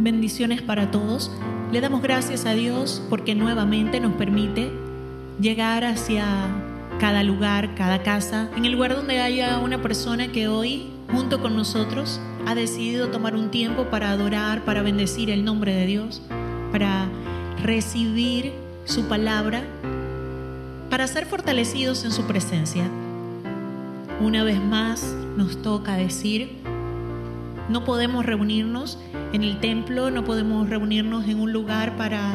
bendiciones para todos. Le damos gracias a Dios porque nuevamente nos permite llegar hacia cada lugar, cada casa, en el lugar donde haya una persona que hoy, junto con nosotros, ha decidido tomar un tiempo para adorar, para bendecir el nombre de Dios, para recibir su palabra, para ser fortalecidos en su presencia. Una vez más nos toca decir, no podemos reunirnos en el templo, no podemos reunirnos en un lugar para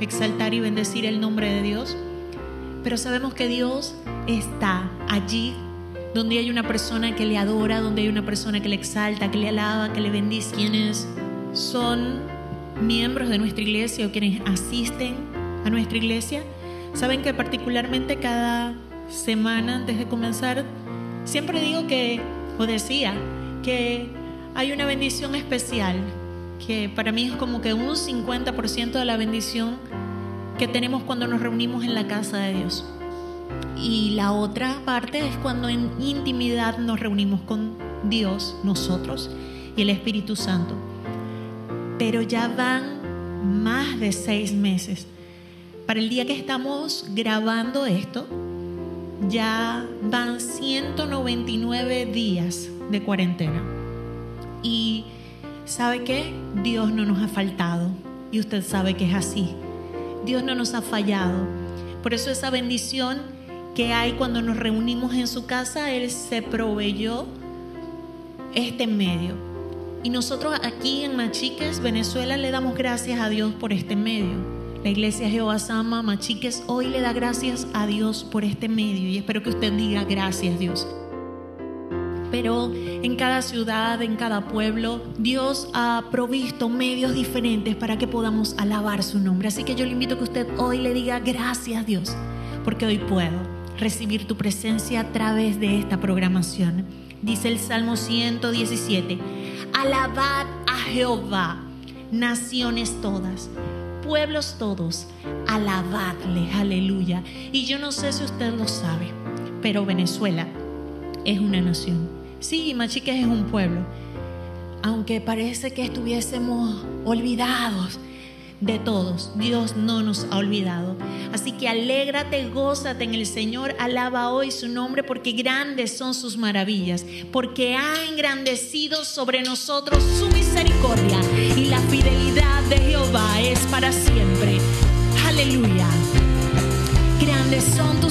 exaltar y bendecir el nombre de Dios, pero sabemos que Dios está allí donde hay una persona que le adora, donde hay una persona que le exalta, que le alaba, que le bendice, quienes son miembros de nuestra iglesia o quienes asisten a nuestra iglesia, saben que particularmente cada semana antes de comenzar, siempre digo que, o decía, que hay una bendición especial, que para mí es como que un 50% de la bendición que tenemos cuando nos reunimos en la casa de Dios. Y la otra parte es cuando en intimidad nos reunimos con Dios, nosotros y el Espíritu Santo. Pero ya van más de seis meses. Para el día que estamos grabando esto, ya van 199 días de cuarentena. Sabe que Dios no nos ha faltado. Y usted sabe que es así. Dios no nos ha fallado. Por eso esa bendición que hay cuando nos reunimos en su casa, Él se proveyó este medio. Y nosotros aquí en Machiques, Venezuela, le damos gracias a Dios por este medio. La iglesia Jehová Sama Machiques hoy le da gracias a Dios por este medio y espero que usted diga gracias Dios pero en cada ciudad, en cada pueblo, Dios ha provisto medios diferentes para que podamos alabar su nombre. Así que yo le invito a que usted hoy le diga gracias Dios, porque hoy puedo recibir tu presencia a través de esta programación. Dice el Salmo 117, alabad a Jehová, naciones todas pueblos todos, alabadle, aleluya. Y yo no sé si usted lo sabe, pero Venezuela es una nación. Sí, Machiques es un pueblo. Aunque parece que estuviésemos olvidados de todos, Dios no nos ha olvidado. Así que alégrate, gózate en el Señor, alaba hoy su nombre porque grandes son sus maravillas, porque ha engrandecido sobre nosotros su misericordia y la fidelidad de Jehová es para siempre. Aleluya. Grandes son tus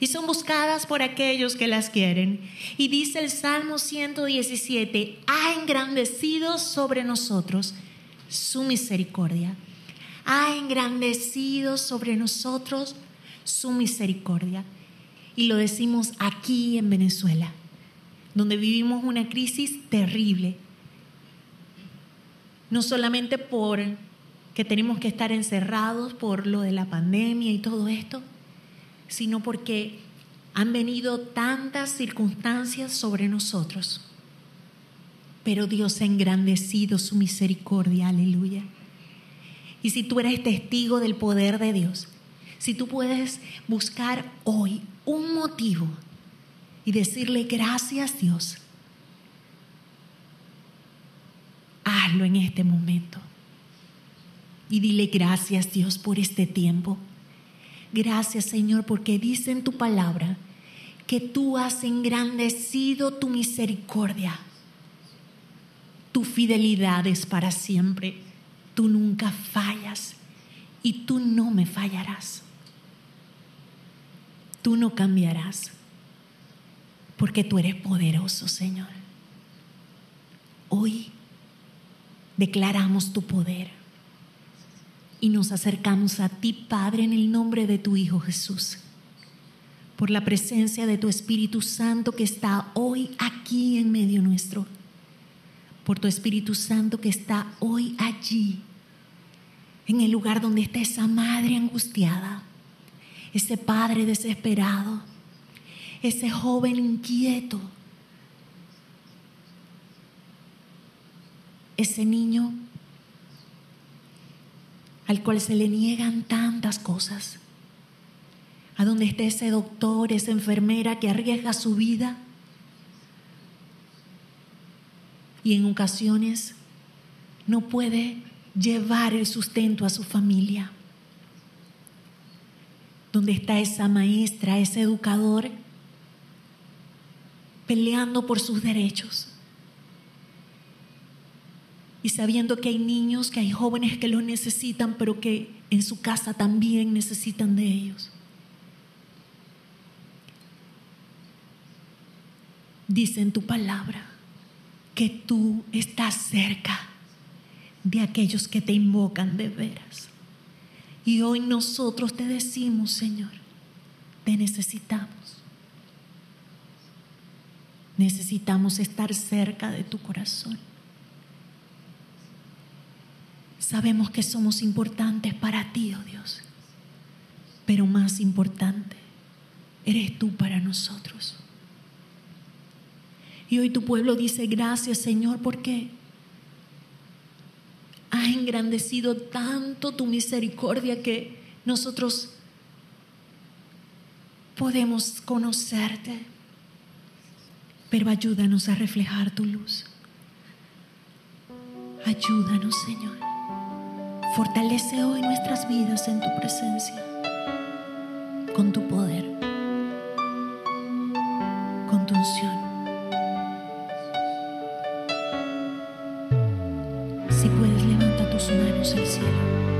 Y son buscadas por aquellos que las quieren. Y dice el Salmo 117, ha engrandecido sobre nosotros su misericordia. Ha engrandecido sobre nosotros su misericordia. Y lo decimos aquí en Venezuela, donde vivimos una crisis terrible. No solamente por que tenemos que estar encerrados por lo de la pandemia y todo esto, sino porque han venido tantas circunstancias sobre nosotros. Pero Dios ha engrandecido su misericordia, aleluya. Y si tú eres testigo del poder de Dios, si tú puedes buscar hoy un motivo y decirle gracias Dios, hazlo en este momento. Y dile gracias Dios por este tiempo. Gracias Señor porque dice en tu palabra que tú has engrandecido tu misericordia. Tu fidelidad es para siempre. Tú nunca fallas y tú no me fallarás. Tú no cambiarás porque tú eres poderoso, Señor. Hoy declaramos tu poder y nos acercamos a ti, Padre, en el nombre de tu Hijo Jesús, por la presencia de tu Espíritu Santo que está hoy aquí en medio nuestro, por tu Espíritu Santo que está hoy allí, en el lugar donde está esa madre angustiada, ese padre desesperado, ese joven inquieto, ese niño al cual se le niegan tantas cosas. A donde esté ese doctor, esa enfermera que arriesga su vida y en ocasiones no puede llevar el sustento a su familia. Donde está esa maestra, ese educador peleando por sus derechos y sabiendo que hay niños, que hay jóvenes que lo necesitan, pero que en su casa también necesitan de ellos. Dice en tu palabra que tú estás cerca de aquellos que te invocan de veras. Y hoy nosotros te decimos, Señor, te necesitamos. Necesitamos estar cerca de tu corazón. Sabemos que somos importantes para ti, oh Dios, pero más importante eres tú para nosotros. Y hoy tu pueblo dice gracias Señor porque has engrandecido tanto tu misericordia que nosotros podemos conocerte, pero ayúdanos a reflejar tu luz. Ayúdanos Señor. Fortalece hoy nuestras vidas en tu presencia, con tu poder, con tu unción. Si puedes, levanta tus manos al cielo.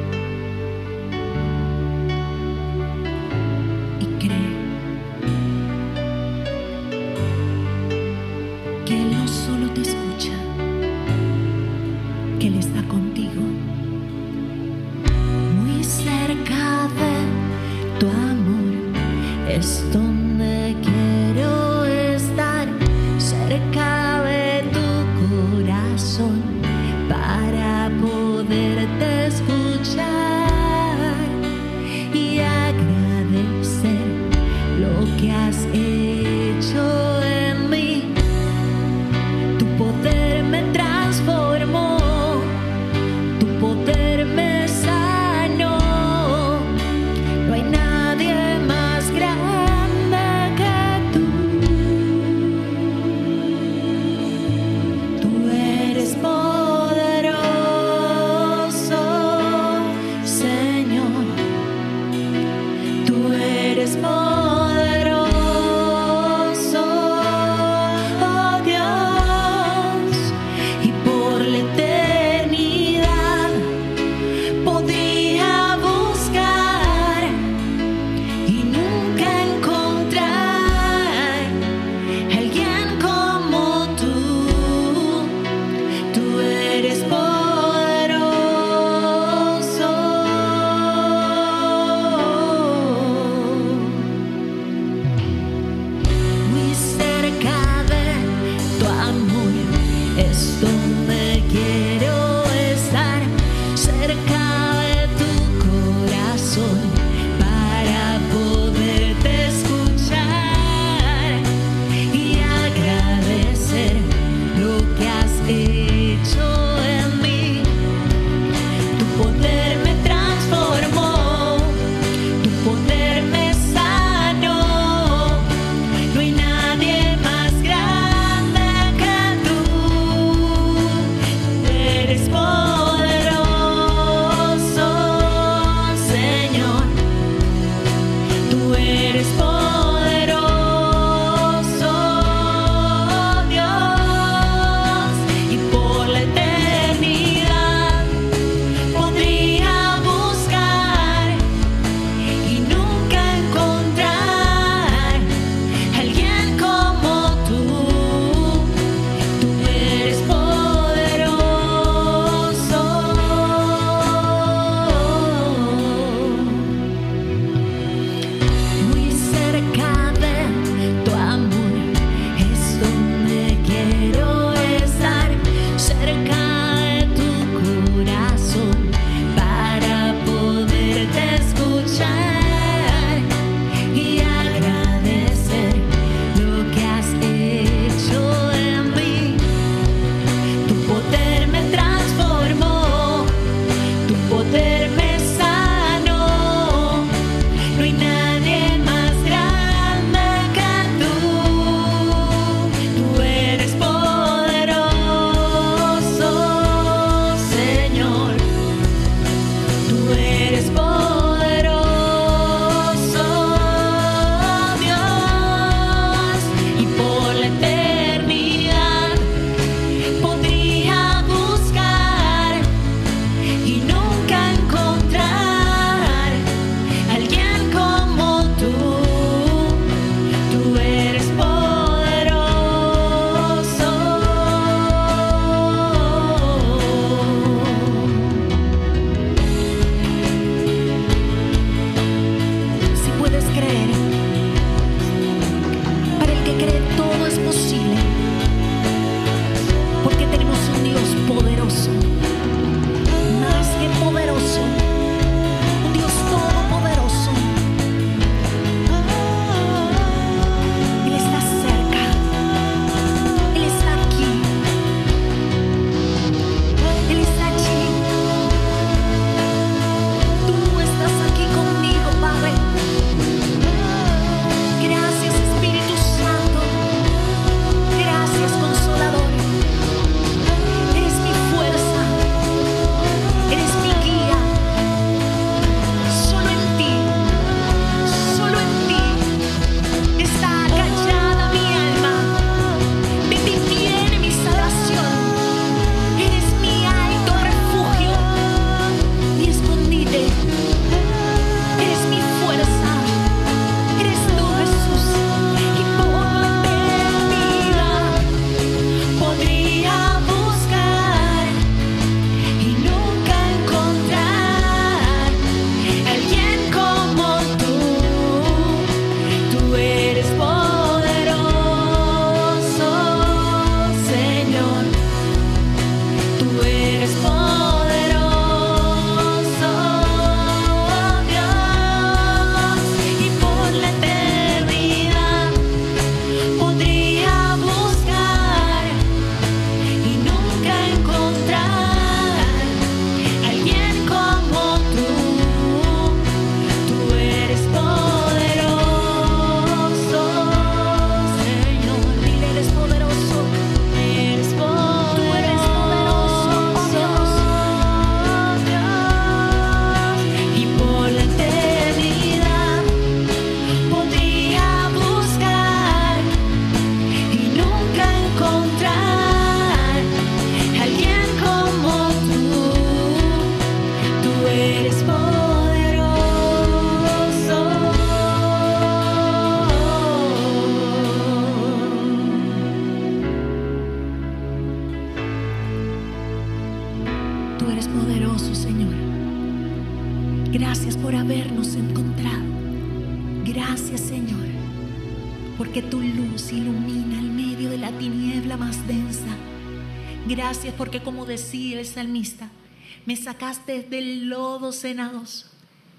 Sacaste del lodo cenagoso,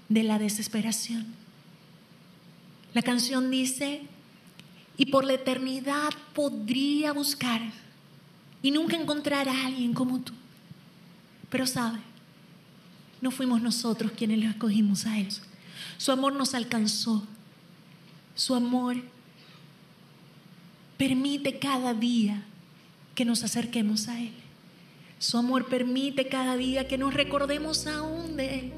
de la desesperación. La canción dice, y por la eternidad podría buscar y nunca encontrar a alguien como tú. Pero sabe, no fuimos nosotros quienes lo escogimos a Él. Su amor nos alcanzó. Su amor permite cada día que nos acerquemos a Él. Su amor permite cada día que nos recordemos aún de Él.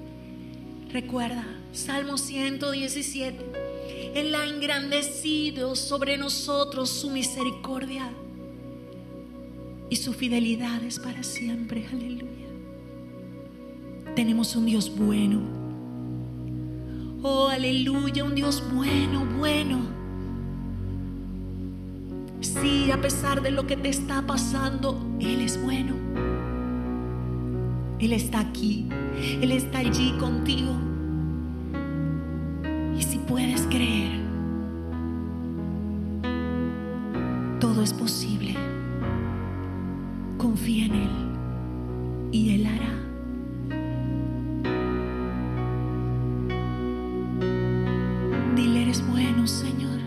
Recuerda, Salmo 117. Él ha engrandecido sobre nosotros su misericordia y su fidelidad es para siempre. Aleluya. Tenemos un Dios bueno. Oh, aleluya, un Dios bueno, bueno. Sí, a pesar de lo que te está pasando, Él es bueno. Él está aquí, Él está allí contigo. Y si puedes creer, todo es posible. Confía en Él y Él hará. Dile, eres bueno, Señor.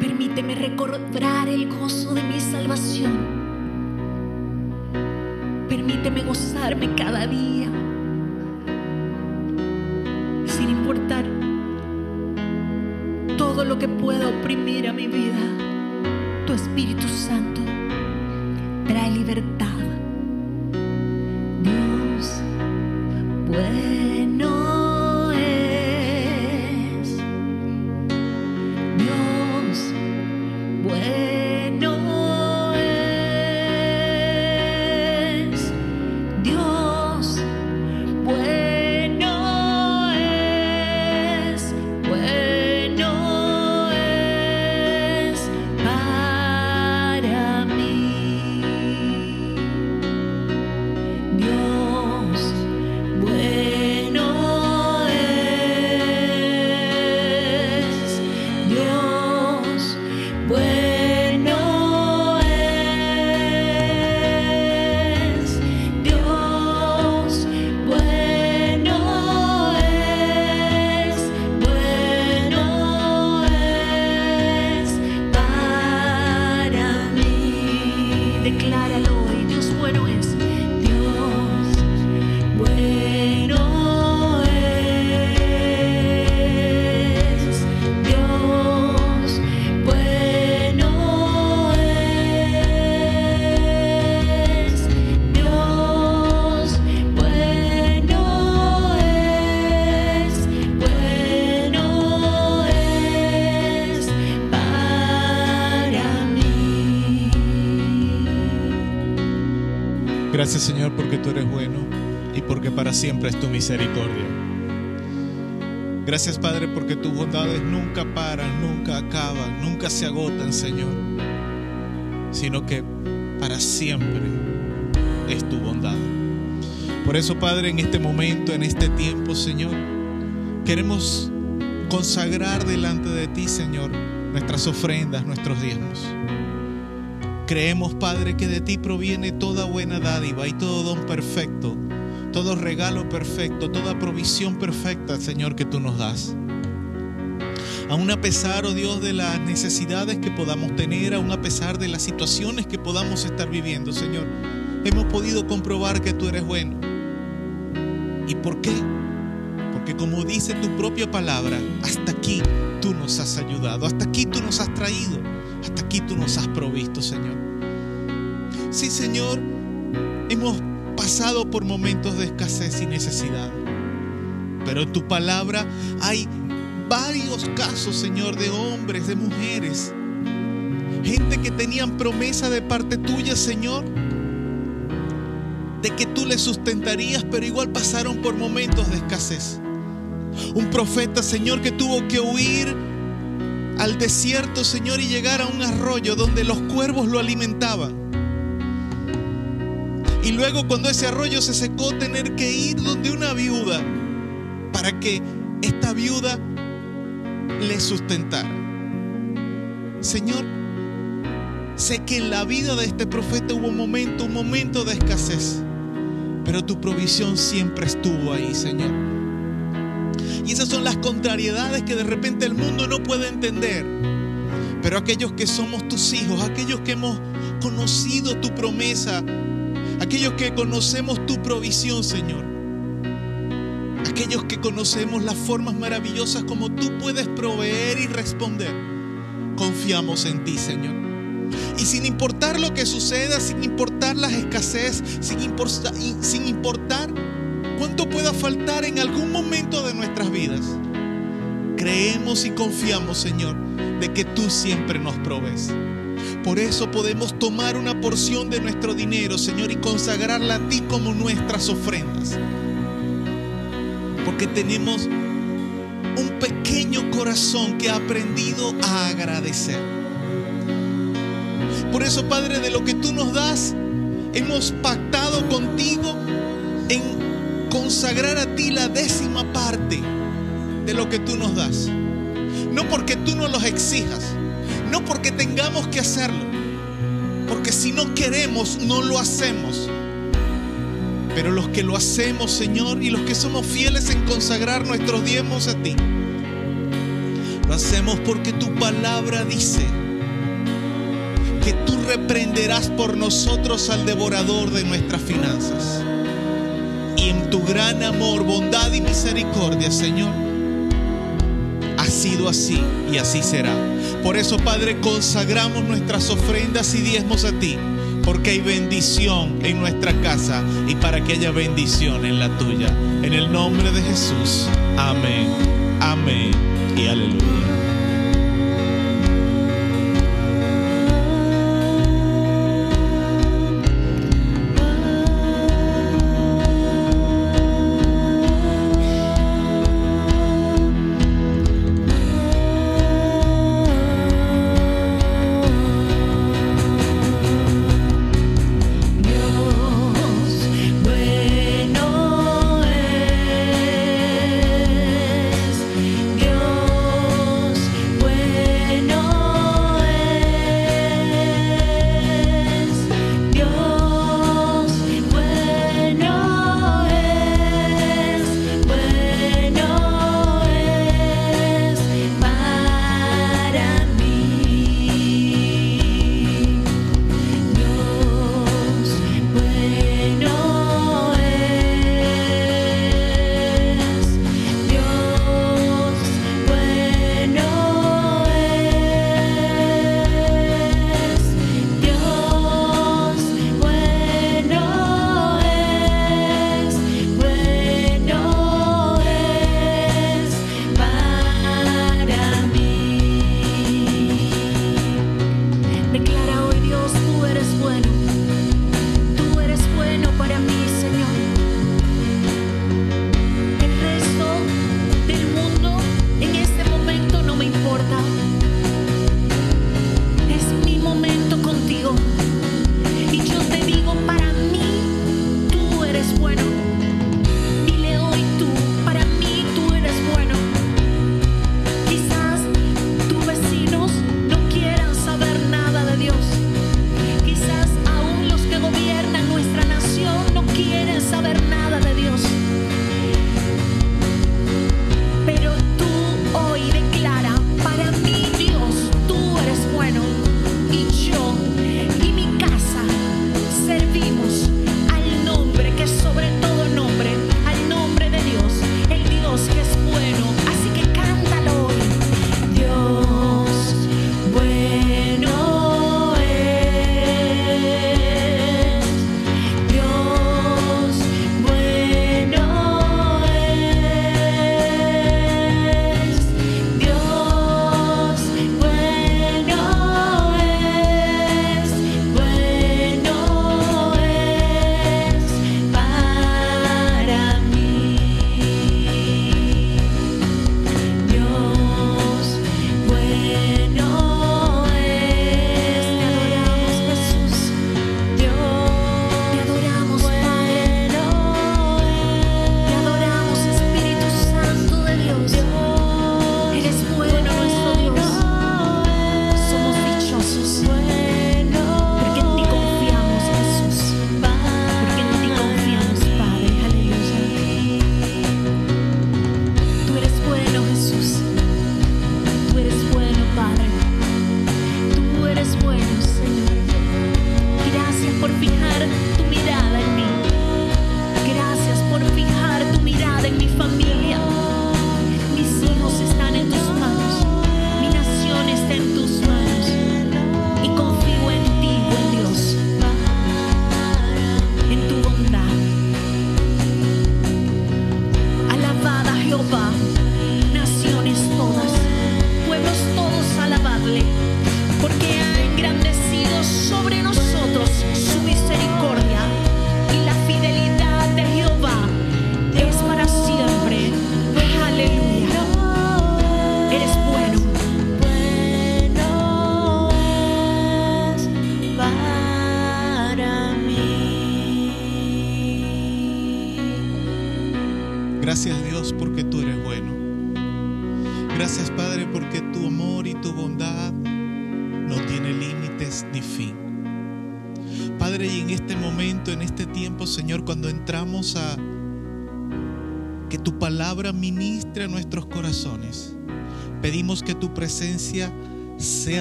Permíteme recordar el gozo de mi salvación. Permíteme gozarme cada día. Sin importar todo lo que pueda oprimir a mi vida. Tu Espíritu Santo trae libertad. Gracias Señor porque tú eres bueno y porque para siempre es tu misericordia. Gracias Padre porque tus bondades nunca paran, nunca acaban, nunca se agotan Señor, sino que para siempre es tu bondad. Por eso Padre en este momento, en este tiempo Señor, queremos consagrar delante de ti Señor nuestras ofrendas, nuestros diezmos. Creemos, Padre, que de ti proviene toda buena dádiva y todo don perfecto, todo regalo perfecto, toda provisión perfecta, Señor, que tú nos das. Aún a pesar, oh Dios, de las necesidades que podamos tener, aún a pesar de las situaciones que podamos estar viviendo, Señor, hemos podido comprobar que tú eres bueno. ¿Y por qué? Porque como dice tu propia palabra, hasta aquí tú nos has ayudado, hasta aquí tú nos has traído, hasta aquí tú nos has provisto, Señor. Sí, Señor, hemos pasado por momentos de escasez y necesidad, pero en tu palabra hay varios casos, Señor, de hombres, de mujeres, gente que tenían promesa de parte tuya, Señor, de que tú les sustentarías, pero igual pasaron por momentos de escasez. Un profeta, Señor, que tuvo que huir al desierto, Señor, y llegar a un arroyo donde los cuervos lo alimentaban. Y luego cuando ese arroyo se secó, tener que ir donde una viuda para que esta viuda le sustentara. Señor, Sé que en la vida de este profeta hubo un momento, un momento de escasez, pero tu provisión siempre estuvo ahí, Señor. Esas son las contrariedades que de repente el mundo no puede entender. Pero aquellos que somos tus hijos, aquellos que hemos conocido tu promesa, aquellos que conocemos tu provisión, Señor, aquellos que conocemos las formas maravillosas como tú puedes proveer y responder, confiamos en ti, Señor. Y sin importar lo que suceda, sin importar las escasez, sin importar, sin importar cuánto pueda faltar en algún momento de nuestras vidas, creemos y confiamos, Señor, de que tú siempre nos provees. Por eso podemos tomar una porción de nuestro dinero, Señor, y consagrarla a ti como nuestras ofrendas. Porque tenemos un pequeño corazón que ha aprendido a agradecer. Por eso, Padre, de lo que tú nos das, hemos pactado contigo en consagrar a ti la décima parte de lo que tú nos das. No porque tú nos los exijas, no porque tengamos que hacerlo, porque si no queremos, no lo hacemos. Pero los que lo hacemos, Señor, y los que somos fieles en consagrar nuestros diezmos a ti, lo hacemos porque tu palabra dice que tú reprenderás por nosotros al devorador de nuestras finanzas. En tu gran amor, bondad y misericordia, Señor, ha sido así y así será. Por eso, Padre, consagramos nuestras ofrendas y diezmos a ti, porque hay bendición en nuestra casa y para que haya bendición en la tuya. En el nombre de Jesús. Amén. Amén. Y aleluya.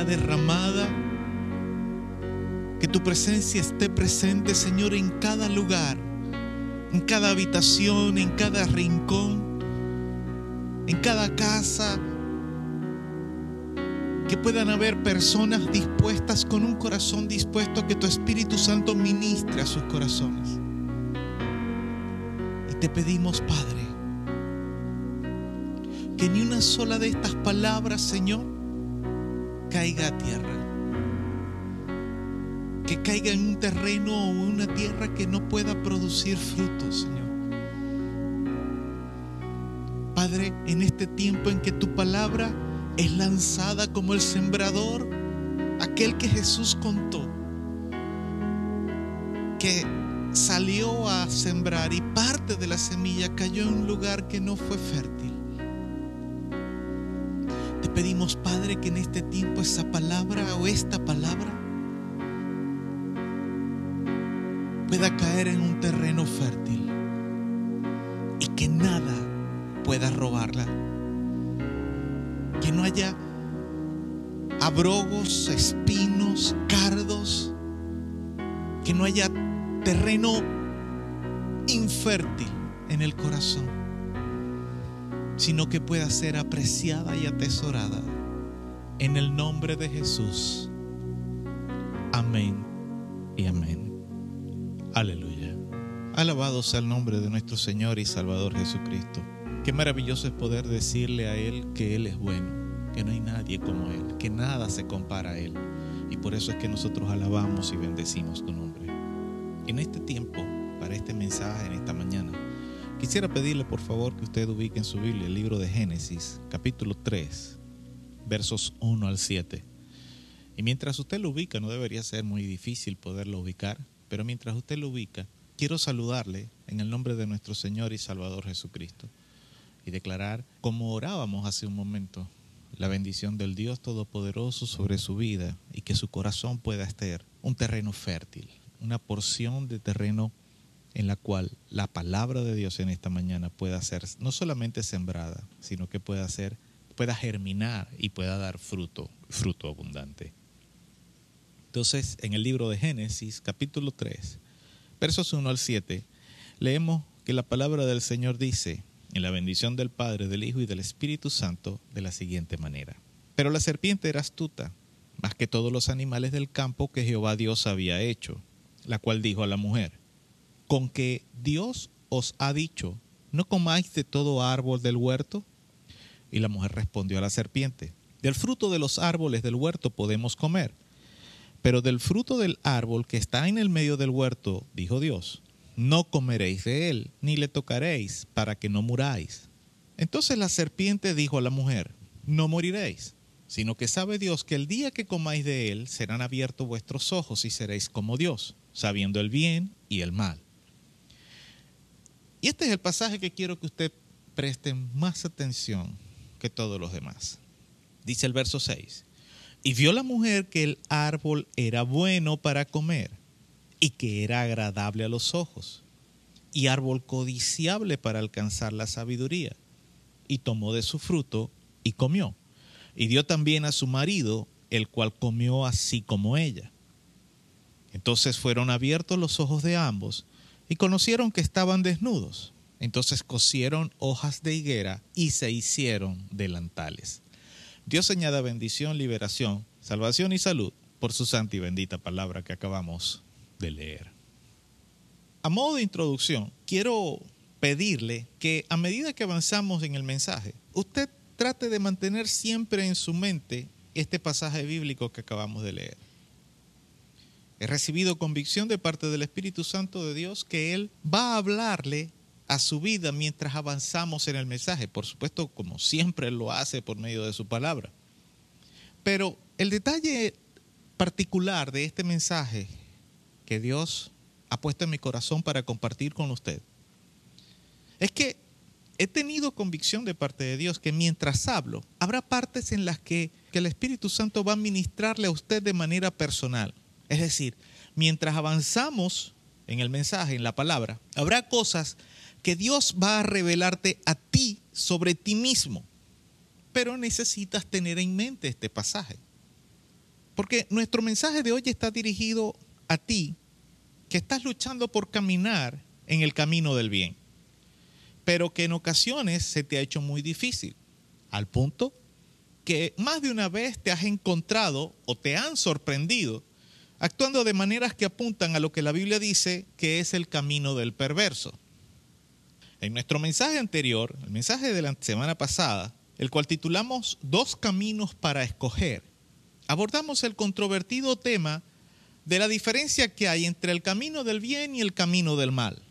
Derramada, que tu presencia esté presente, Señor, en cada lugar, en cada habitación, en cada rincón, en cada casa, que puedan haber personas dispuestas con un corazón dispuesto a que tu Espíritu Santo ministre a sus corazones. Y te pedimos, Padre, que ni una sola de estas palabras, Señor, a tierra. Que caiga en un terreno o una tierra que no pueda producir frutos, Señor. Padre, en este tiempo en que tu palabra es lanzada como el sembrador, aquel que Jesús contó, que salió a sembrar y parte de la semilla cayó en un lugar que no fue fértil. Pedimos, Padre, que en este tiempo esa palabra o esta palabra pueda caer en un terreno fértil y que nada pueda robarla. Que no haya abrogos, espinos, cardos, que no haya terreno infértil en el corazón, sino que pueda ser apreciada y atesorada en el nombre de Jesús. Amén y amén. Aleluya. Alabado sea el nombre de nuestro Señor y Salvador Jesucristo. Qué maravilloso es poder decirle a Él que Él es bueno, que no hay nadie como Él, que nada se compara a Él. Y por eso es que nosotros alabamos y bendecimos tu nombre. En este tiempo, para este mensaje, en esta mañana, quisiera pedirle por favor que usted ubique en su Biblia el libro de Génesis, capítulo 3, versos 1 al 7. Y mientras usted lo ubica, no debería ser muy difícil poderlo ubicar, pero mientras usted lo ubica, quiero saludarle en el nombre de nuestro Señor y Salvador Jesucristo y declarar, como orábamos hace un momento, la bendición del Dios Todopoderoso sobre su vida y que su corazón pueda estar un terreno fértil, una porción de terreno en la cual la palabra de Dios en esta mañana pueda ser no solamente sembrada, sino que pueda ser pueda germinar y pueda dar fruto, fruto abundante. Entonces, en el libro de Génesis, capítulo 3, versos 1 al 7, leemos que la palabra del Señor dice, en la bendición del Padre, del Hijo y del Espíritu Santo de la siguiente manera. Pero la serpiente era astuta, más que todos los animales del campo que Jehová Dios había hecho, la cual dijo a la mujer, con que Dios os ha dicho, no comáis de todo árbol del huerto. Y la mujer respondió a la serpiente, del fruto de los árboles del huerto podemos comer, pero del fruto del árbol que está en el medio del huerto, dijo Dios, no comeréis de él, ni le tocaréis, para que no muráis. Entonces la serpiente dijo a la mujer, no moriréis, sino que sabe Dios que el día que comáis de él serán abiertos vuestros ojos y seréis como Dios, sabiendo el bien y el mal. Y este es el pasaje que quiero que usted preste más atención que todos los demás. Dice el verso 6, y vio la mujer que el árbol era bueno para comer y que era agradable a los ojos, y árbol codiciable para alcanzar la sabiduría. Y tomó de su fruto y comió, y dio también a su marido, el cual comió así como ella. Entonces fueron abiertos los ojos de ambos, y conocieron que estaban desnudos. Entonces cosieron hojas de higuera y se hicieron delantales. Dios añada bendición, liberación, salvación y salud por su santa y bendita palabra que acabamos de leer. A modo de introducción, quiero pedirle que a medida que avanzamos en el mensaje, usted trate de mantener siempre en su mente este pasaje bíblico que acabamos de leer. He recibido convicción de parte del Espíritu Santo de Dios que Él va a hablarle a su vida mientras avanzamos en el mensaje. Por supuesto, como siempre lo hace por medio de su palabra. Pero el detalle particular de este mensaje que Dios ha puesto en mi corazón para compartir con usted es que he tenido convicción de parte de Dios que mientras hablo, habrá partes en las que, que el Espíritu Santo va a ministrarle a usted de manera personal. Es decir, mientras avanzamos en el mensaje, en la palabra, habrá cosas que Dios va a revelarte a ti sobre ti mismo. Pero necesitas tener en mente este pasaje. Porque nuestro mensaje de hoy está dirigido a ti que estás luchando por caminar en el camino del bien, pero que en ocasiones se te ha hecho muy difícil, al punto que más de una vez te has encontrado o te han sorprendido actuando de maneras que apuntan a lo que la Biblia dice que es el camino del perverso. En nuestro mensaje anterior, el mensaje de la semana pasada, el cual titulamos Dos caminos para escoger, abordamos el controvertido tema de la diferencia que hay entre el camino del bien y el camino del mal.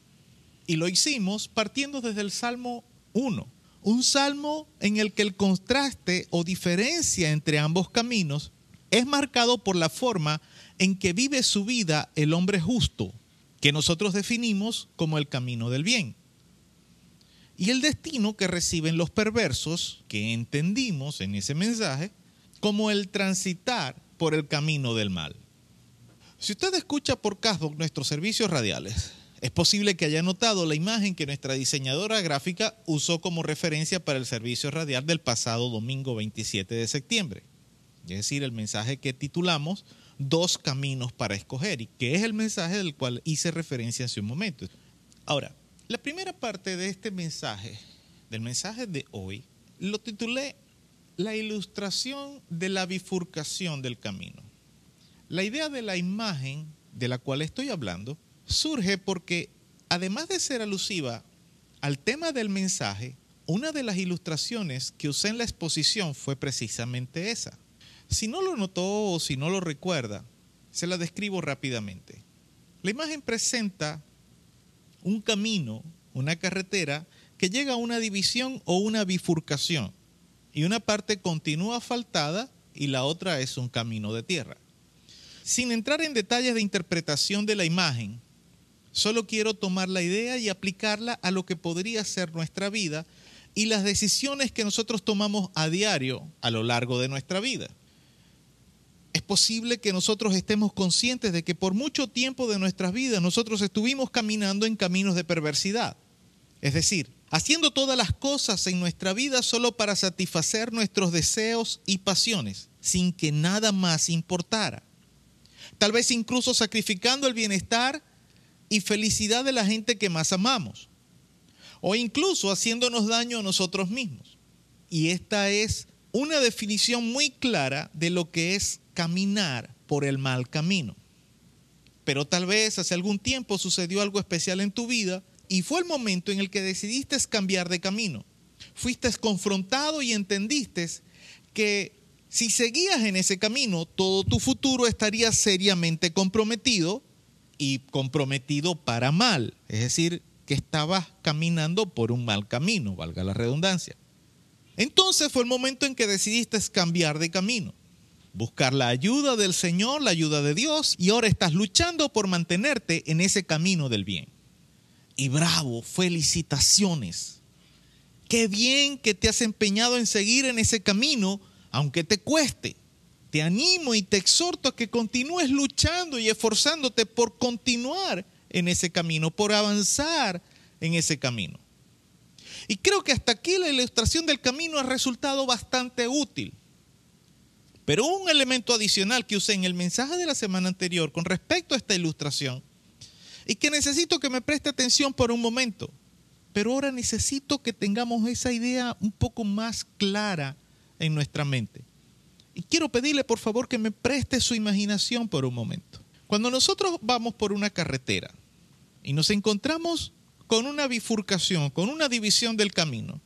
Y lo hicimos partiendo desde el Salmo 1, un salmo en el que el contraste o diferencia entre ambos caminos es marcado por la forma en que vive su vida el hombre justo, que nosotros definimos como el camino del bien y el destino que reciben los perversos, que entendimos en ese mensaje, como el transitar por el camino del mal. Si usted escucha por Casbox nuestros servicios radiales, es posible que haya notado la imagen que nuestra diseñadora gráfica usó como referencia para el servicio radial del pasado domingo 27 de septiembre. Es decir, el mensaje que titulamos Dos caminos para escoger y que es el mensaje del cual hice referencia hace un momento. Ahora, la primera parte de este mensaje, del mensaje de hoy, lo titulé La ilustración de la bifurcación del camino. La idea de la imagen de la cual estoy hablando surge porque, además de ser alusiva al tema del mensaje, una de las ilustraciones que usé en la exposición fue precisamente esa. Si no lo notó o si no lo recuerda, se la describo rápidamente. La imagen presenta un camino, una carretera que llega a una división o una bifurcación. Y una parte continúa asfaltada y la otra es un camino de tierra. Sin entrar en detalles de interpretación de la imagen, solo quiero tomar la idea y aplicarla a lo que podría ser nuestra vida y las decisiones que nosotros tomamos a diario a lo largo de nuestra vida es posible que nosotros estemos conscientes de que por mucho tiempo de nuestras vidas nosotros estuvimos caminando en caminos de perversidad. Es decir, haciendo todas las cosas en nuestra vida solo para satisfacer nuestros deseos y pasiones, sin que nada más importara. Tal vez incluso sacrificando el bienestar y felicidad de la gente que más amamos. O incluso haciéndonos daño a nosotros mismos. Y esta es una definición muy clara de lo que es caminar por el mal camino. Pero tal vez hace algún tiempo sucedió algo especial en tu vida y fue el momento en el que decidiste cambiar de camino. Fuiste confrontado y entendiste que si seguías en ese camino, todo tu futuro estaría seriamente comprometido y comprometido para mal. Es decir, que estabas caminando por un mal camino, valga la redundancia. Entonces fue el momento en que decidiste cambiar de camino buscar la ayuda del Señor, la ayuda de Dios, y ahora estás luchando por mantenerte en ese camino del bien. Y bravo, felicitaciones. Qué bien que te has empeñado en seguir en ese camino, aunque te cueste. Te animo y te exhorto a que continúes luchando y esforzándote por continuar en ese camino, por avanzar en ese camino. Y creo que hasta aquí la ilustración del camino ha resultado bastante útil. Pero un elemento adicional que usé en el mensaje de la semana anterior con respecto a esta ilustración y que necesito que me preste atención por un momento. Pero ahora necesito que tengamos esa idea un poco más clara en nuestra mente. Y quiero pedirle por favor que me preste su imaginación por un momento. Cuando nosotros vamos por una carretera y nos encontramos con una bifurcación, con una división del camino,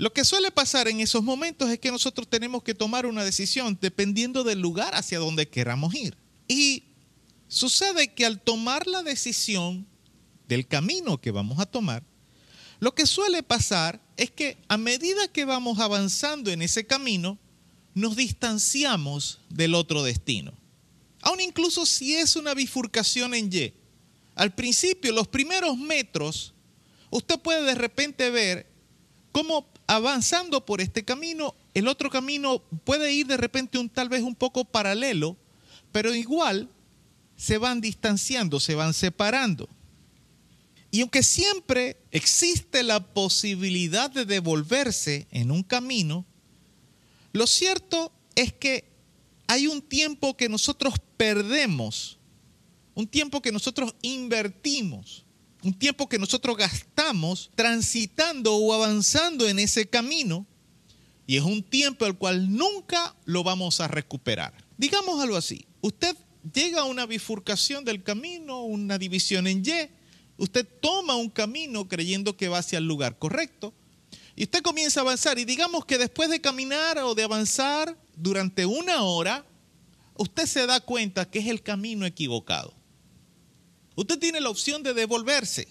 lo que suele pasar en esos momentos es que nosotros tenemos que tomar una decisión dependiendo del lugar hacia donde queramos ir. Y sucede que al tomar la decisión del camino que vamos a tomar, lo que suele pasar es que a medida que vamos avanzando en ese camino, nos distanciamos del otro destino. Aún incluso si es una bifurcación en Y. Al principio, los primeros metros, usted puede de repente ver cómo avanzando por este camino, el otro camino puede ir de repente un tal vez un poco paralelo, pero igual se van distanciando, se van separando. Y aunque siempre existe la posibilidad de devolverse en un camino, lo cierto es que hay un tiempo que nosotros perdemos, un tiempo que nosotros invertimos, un tiempo que nosotros gastamos transitando o avanzando en ese camino, y es un tiempo el cual nunca lo vamos a recuperar. Digamos algo así, usted llega a una bifurcación del camino, una división en Y, usted toma un camino creyendo que va hacia el lugar correcto, y usted comienza a avanzar, y digamos que después de caminar o de avanzar durante una hora, usted se da cuenta que es el camino equivocado. Usted tiene la opción de devolverse,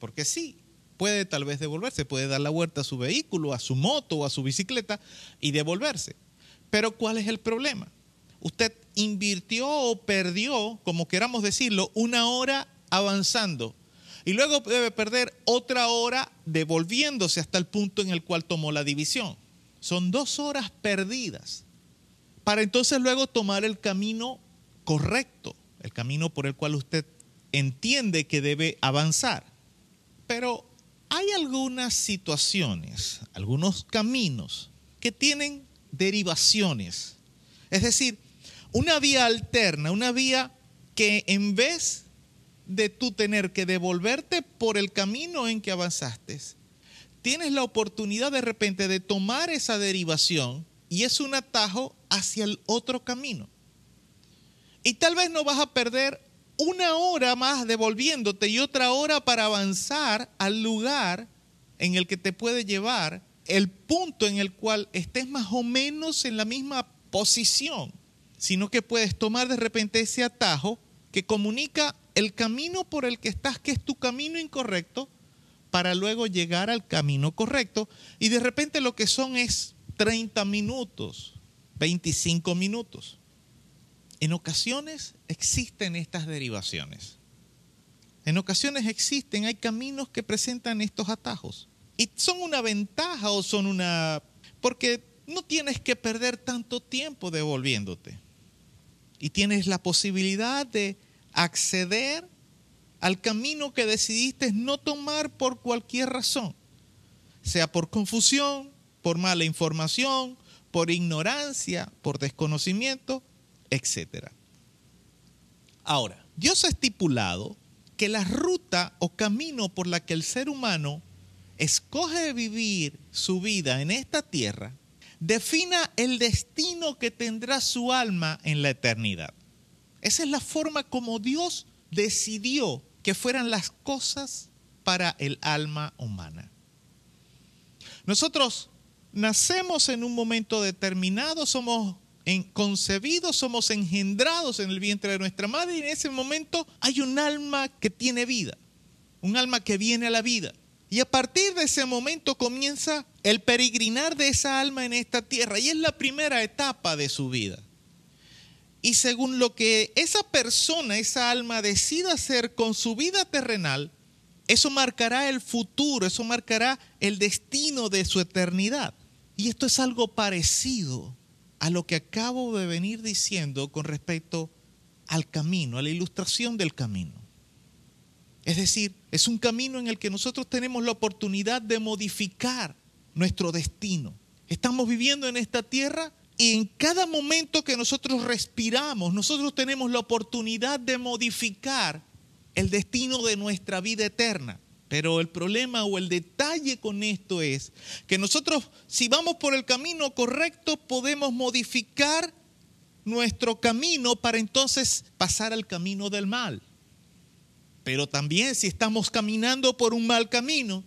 porque sí, puede tal vez devolverse, puede dar la vuelta a su vehículo, a su moto o a su bicicleta y devolverse. Pero ¿cuál es el problema? Usted invirtió o perdió, como queramos decirlo, una hora avanzando y luego debe perder otra hora devolviéndose hasta el punto en el cual tomó la división. Son dos horas perdidas para entonces luego tomar el camino correcto, el camino por el cual usted entiende que debe avanzar. Pero hay algunas situaciones, algunos caminos que tienen derivaciones. Es decir, una vía alterna, una vía que en vez de tú tener que devolverte por el camino en que avanzaste, tienes la oportunidad de repente de tomar esa derivación y es un atajo hacia el otro camino. Y tal vez no vas a perder una hora más devolviéndote y otra hora para avanzar al lugar en el que te puede llevar el punto en el cual estés más o menos en la misma posición, sino que puedes tomar de repente ese atajo que comunica el camino por el que estás, que es tu camino incorrecto, para luego llegar al camino correcto. Y de repente lo que son es 30 minutos, 25 minutos. En ocasiones existen estas derivaciones. En ocasiones existen, hay caminos que presentan estos atajos. Y son una ventaja o son una... porque no tienes que perder tanto tiempo devolviéndote. Y tienes la posibilidad de acceder al camino que decidiste no tomar por cualquier razón. Sea por confusión, por mala información, por ignorancia, por desconocimiento etc. Ahora, Dios ha estipulado que la ruta o camino por la que el ser humano escoge vivir su vida en esta tierra defina el destino que tendrá su alma en la eternidad. Esa es la forma como Dios decidió que fueran las cosas para el alma humana. Nosotros nacemos en un momento determinado, somos concebidos, somos engendrados en el vientre de nuestra madre y en ese momento hay un alma que tiene vida, un alma que viene a la vida. Y a partir de ese momento comienza el peregrinar de esa alma en esta tierra y es la primera etapa de su vida. Y según lo que esa persona, esa alma decida hacer con su vida terrenal, eso marcará el futuro, eso marcará el destino de su eternidad. Y esto es algo parecido a lo que acabo de venir diciendo con respecto al camino, a la ilustración del camino. Es decir, es un camino en el que nosotros tenemos la oportunidad de modificar nuestro destino. Estamos viviendo en esta tierra y en cada momento que nosotros respiramos, nosotros tenemos la oportunidad de modificar el destino de nuestra vida eterna. Pero el problema o el detalle con esto es que nosotros, si vamos por el camino correcto, podemos modificar nuestro camino para entonces pasar al camino del mal. Pero también si estamos caminando por un mal camino,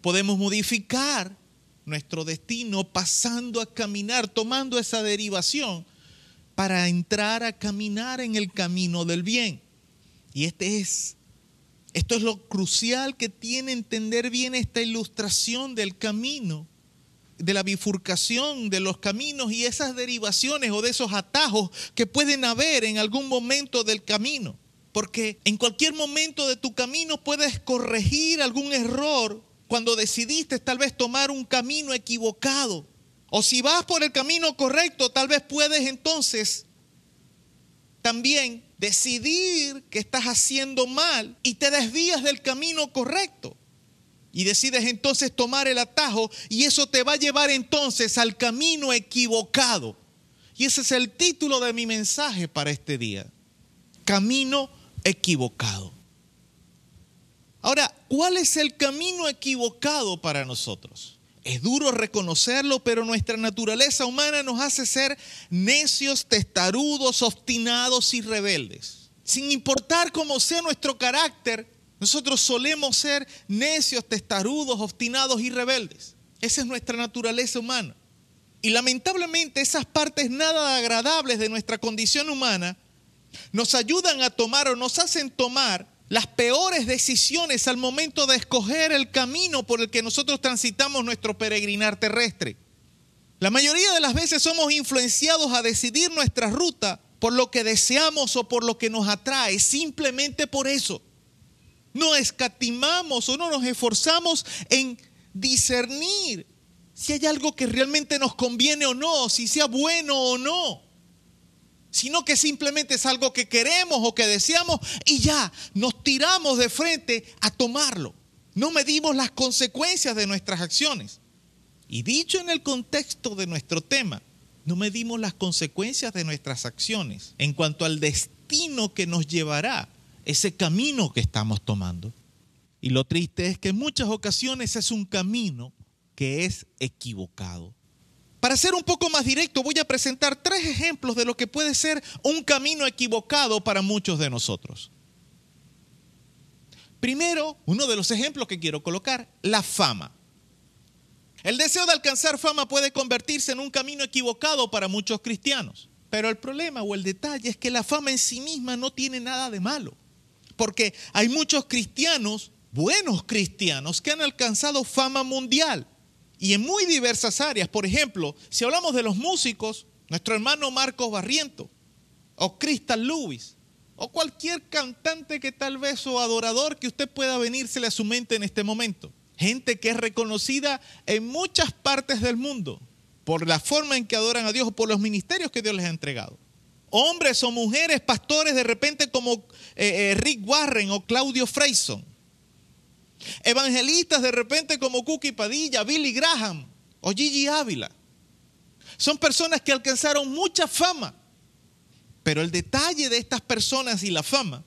podemos modificar nuestro destino pasando a caminar, tomando esa derivación para entrar a caminar en el camino del bien. Y este es esto es lo crucial que tiene entender bien esta ilustración del camino, de la bifurcación de los caminos y esas derivaciones o de esos atajos que pueden haber en algún momento del camino. Porque en cualquier momento de tu camino puedes corregir algún error cuando decidiste tal vez tomar un camino equivocado. O si vas por el camino correcto, tal vez puedes entonces también decidir que estás haciendo mal y te desvías del camino correcto. Y decides entonces tomar el atajo y eso te va a llevar entonces al camino equivocado. Y ese es el título de mi mensaje para este día. Camino equivocado. Ahora, ¿cuál es el camino equivocado para nosotros? Es duro reconocerlo, pero nuestra naturaleza humana nos hace ser necios, testarudos, obstinados y rebeldes. Sin importar cómo sea nuestro carácter, nosotros solemos ser necios, testarudos, obstinados y rebeldes. Esa es nuestra naturaleza humana. Y lamentablemente esas partes nada agradables de nuestra condición humana nos ayudan a tomar o nos hacen tomar las peores decisiones al momento de escoger el camino por el que nosotros transitamos nuestro peregrinar terrestre. La mayoría de las veces somos influenciados a decidir nuestra ruta por lo que deseamos o por lo que nos atrae, simplemente por eso. No escatimamos o no nos esforzamos en discernir si hay algo que realmente nos conviene o no, si sea bueno o no sino que simplemente es algo que queremos o que deseamos y ya nos tiramos de frente a tomarlo. No medimos las consecuencias de nuestras acciones. Y dicho en el contexto de nuestro tema, no medimos las consecuencias de nuestras acciones en cuanto al destino que nos llevará ese camino que estamos tomando. Y lo triste es que en muchas ocasiones es un camino que es equivocado. Para ser un poco más directo, voy a presentar tres ejemplos de lo que puede ser un camino equivocado para muchos de nosotros. Primero, uno de los ejemplos que quiero colocar, la fama. El deseo de alcanzar fama puede convertirse en un camino equivocado para muchos cristianos. Pero el problema o el detalle es que la fama en sí misma no tiene nada de malo. Porque hay muchos cristianos, buenos cristianos, que han alcanzado fama mundial y en muy diversas áreas. Por ejemplo, si hablamos de los músicos, nuestro hermano Marcos Barriento, o Crystal Lewis, o cualquier cantante que tal vez o adorador que usted pueda venírsele a su mente en este momento. Gente que es reconocida en muchas partes del mundo por la forma en que adoran a Dios o por los ministerios que Dios les ha entregado. Hombres o mujeres, pastores de repente como eh, eh, Rick Warren o Claudio Freyson Evangelistas de repente como Cookie Padilla, Billy Graham o Gigi Ávila. Son personas que alcanzaron mucha fama. Pero el detalle de estas personas y la fama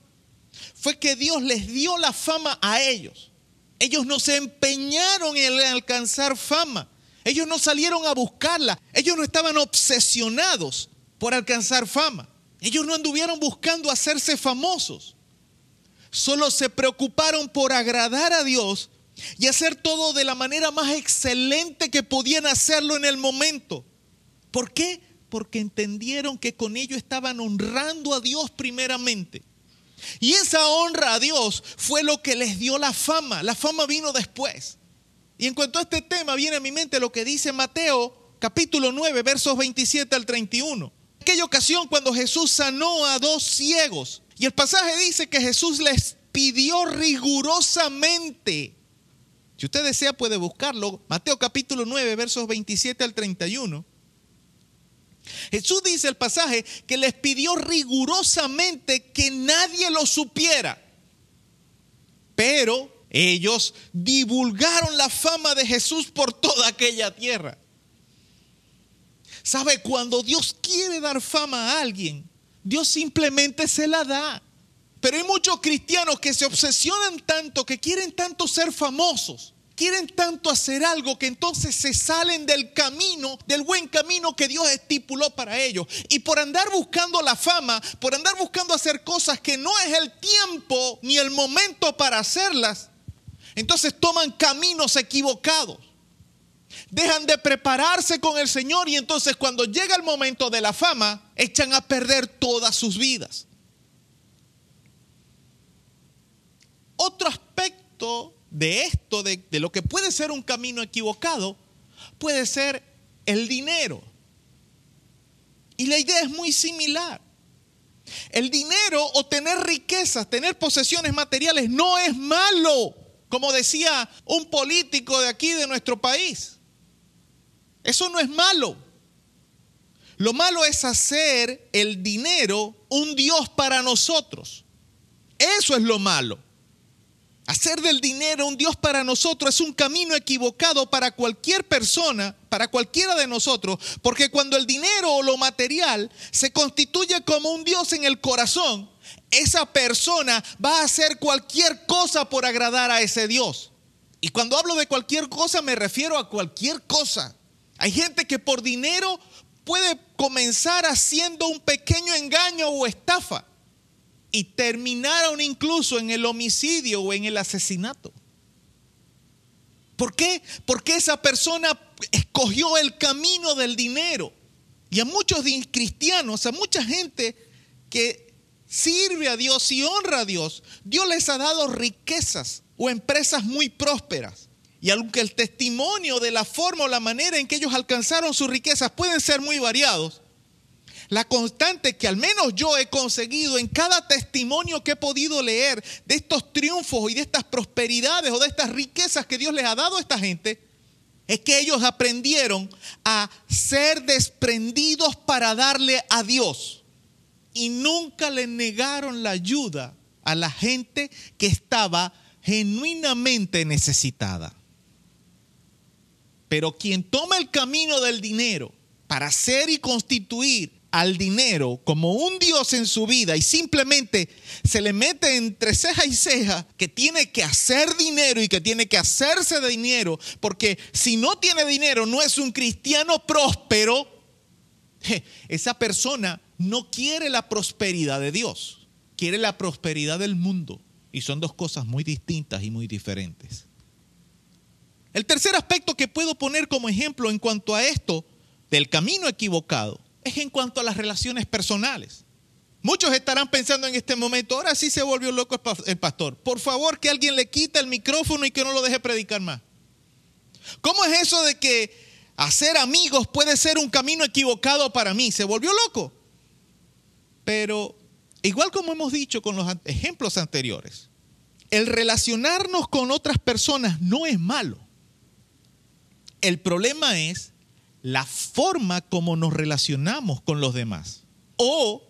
fue que Dios les dio la fama a ellos. Ellos no se empeñaron en alcanzar fama. Ellos no salieron a buscarla. Ellos no estaban obsesionados por alcanzar fama. Ellos no anduvieron buscando hacerse famosos solo se preocuparon por agradar a Dios y hacer todo de la manera más excelente que podían hacerlo en el momento. ¿Por qué? Porque entendieron que con ello estaban honrando a Dios primeramente. Y esa honra a Dios fue lo que les dio la fama. La fama vino después. Y en cuanto a este tema, viene a mi mente lo que dice Mateo capítulo 9, versos 27 al 31. Aquella ocasión cuando Jesús sanó a dos ciegos y el pasaje dice que Jesús les pidió rigurosamente. Si usted desea puede buscarlo. Mateo capítulo 9, versos 27 al 31. Jesús dice el pasaje que les pidió rigurosamente que nadie lo supiera. Pero ellos divulgaron la fama de Jesús por toda aquella tierra. ¿Sabe? Cuando Dios quiere dar fama a alguien, Dios simplemente se la da. Pero hay muchos cristianos que se obsesionan tanto, que quieren tanto ser famosos, quieren tanto hacer algo que entonces se salen del camino, del buen camino que Dios estipuló para ellos. Y por andar buscando la fama, por andar buscando hacer cosas que no es el tiempo ni el momento para hacerlas, entonces toman caminos equivocados dejan de prepararse con el Señor y entonces cuando llega el momento de la fama, echan a perder todas sus vidas. Otro aspecto de esto, de, lo que puede ser un camino equivocado, puede ser el dinero. Y la idea es muy similar. El dinero o tener riquezas, tener posesiones materiales no es malo como decía un político de aquí, de nuestro país. Eso no es malo. Lo malo es hacer el dinero un Dios para nosotros. Eso es lo malo. Hacer del dinero un Dios para nosotros es un camino equivocado para cualquier persona, para cualquiera de nosotros, porque cuando el dinero o lo material se constituye como un Dios en el corazón, esa persona va a hacer cualquier cosa por agradar a ese Dios. Y cuando hablo de cualquier cosa me refiero a cualquier cosa. Hay gente que por dinero puede comenzar haciendo un pequeño engaño o estafa y terminaron incluso en el homicidio o en el asesinato. ¿Por qué? Porque esa persona escogió el camino del dinero. Y a muchos cristianos, a mucha gente que sirve a Dios y honra a Dios, Dios les ha dado riquezas o empresas muy prósperas. Y aunque el testimonio de la forma o la manera en que ellos alcanzaron sus riquezas pueden ser muy variados, la constante que al menos yo he conseguido en cada testimonio que he podido leer de estos triunfos y de estas prosperidades o de estas riquezas que Dios les ha dado a esta gente, es que ellos aprendieron a ser desprendidos para darle a Dios. Y nunca le negaron la ayuda a la gente que estaba genuinamente necesitada. Pero quien toma el camino del dinero para ser y constituir al dinero como un Dios en su vida y simplemente se le mete entre ceja y ceja que tiene que hacer dinero y que tiene que hacerse de dinero, porque si no tiene dinero no es un cristiano próspero, esa persona no quiere la prosperidad de Dios, quiere la prosperidad del mundo. Y son dos cosas muy distintas y muy diferentes. El tercer aspecto que puedo poner como ejemplo en cuanto a esto del camino equivocado es en cuanto a las relaciones personales. Muchos estarán pensando en este momento, ahora sí se volvió loco el pastor. Por favor, que alguien le quite el micrófono y que no lo deje predicar más. ¿Cómo es eso de que hacer amigos puede ser un camino equivocado para mí? Se volvió loco. Pero igual como hemos dicho con los ejemplos anteriores, el relacionarnos con otras personas no es malo. El problema es la forma como nos relacionamos con los demás. O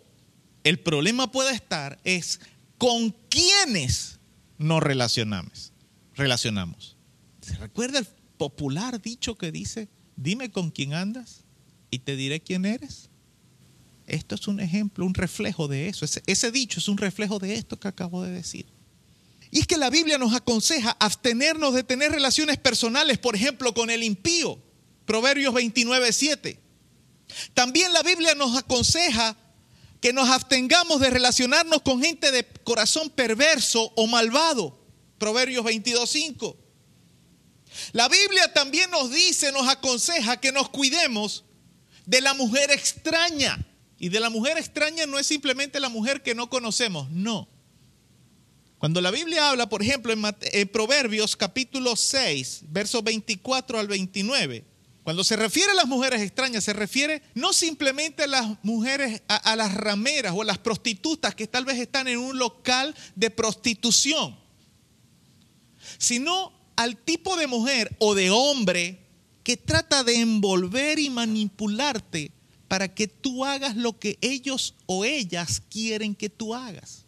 el problema puede estar es con quiénes nos relacionamos. relacionamos. ¿Se recuerda el popular dicho que dice, dime con quién andas y te diré quién eres? Esto es un ejemplo, un reflejo de eso. Ese, ese dicho es un reflejo de esto que acabo de decir. Y es que la Biblia nos aconseja abstenernos de tener relaciones personales, por ejemplo, con el impío Proverbios 29, 7. También la Biblia nos aconseja que nos abstengamos de relacionarnos con gente de corazón perverso o malvado. Proverbios 22, 5. La Biblia también nos dice, nos aconseja que nos cuidemos de la mujer extraña. Y de la mujer extraña no es simplemente la mujer que no conocemos, no. Cuando la Biblia habla, por ejemplo, en, Proverbios capítulo 6, versos 24 al 29, cuando se refiere a las mujeres extrañas, se refiere no simplemente a las mujeres, a, las rameras o a las prostitutas que tal vez están en un local de prostitución, sino al tipo de mujer o de hombre que trata de envolver y manipularte para que tú hagas lo que ellos o ellas quieren que tú hagas.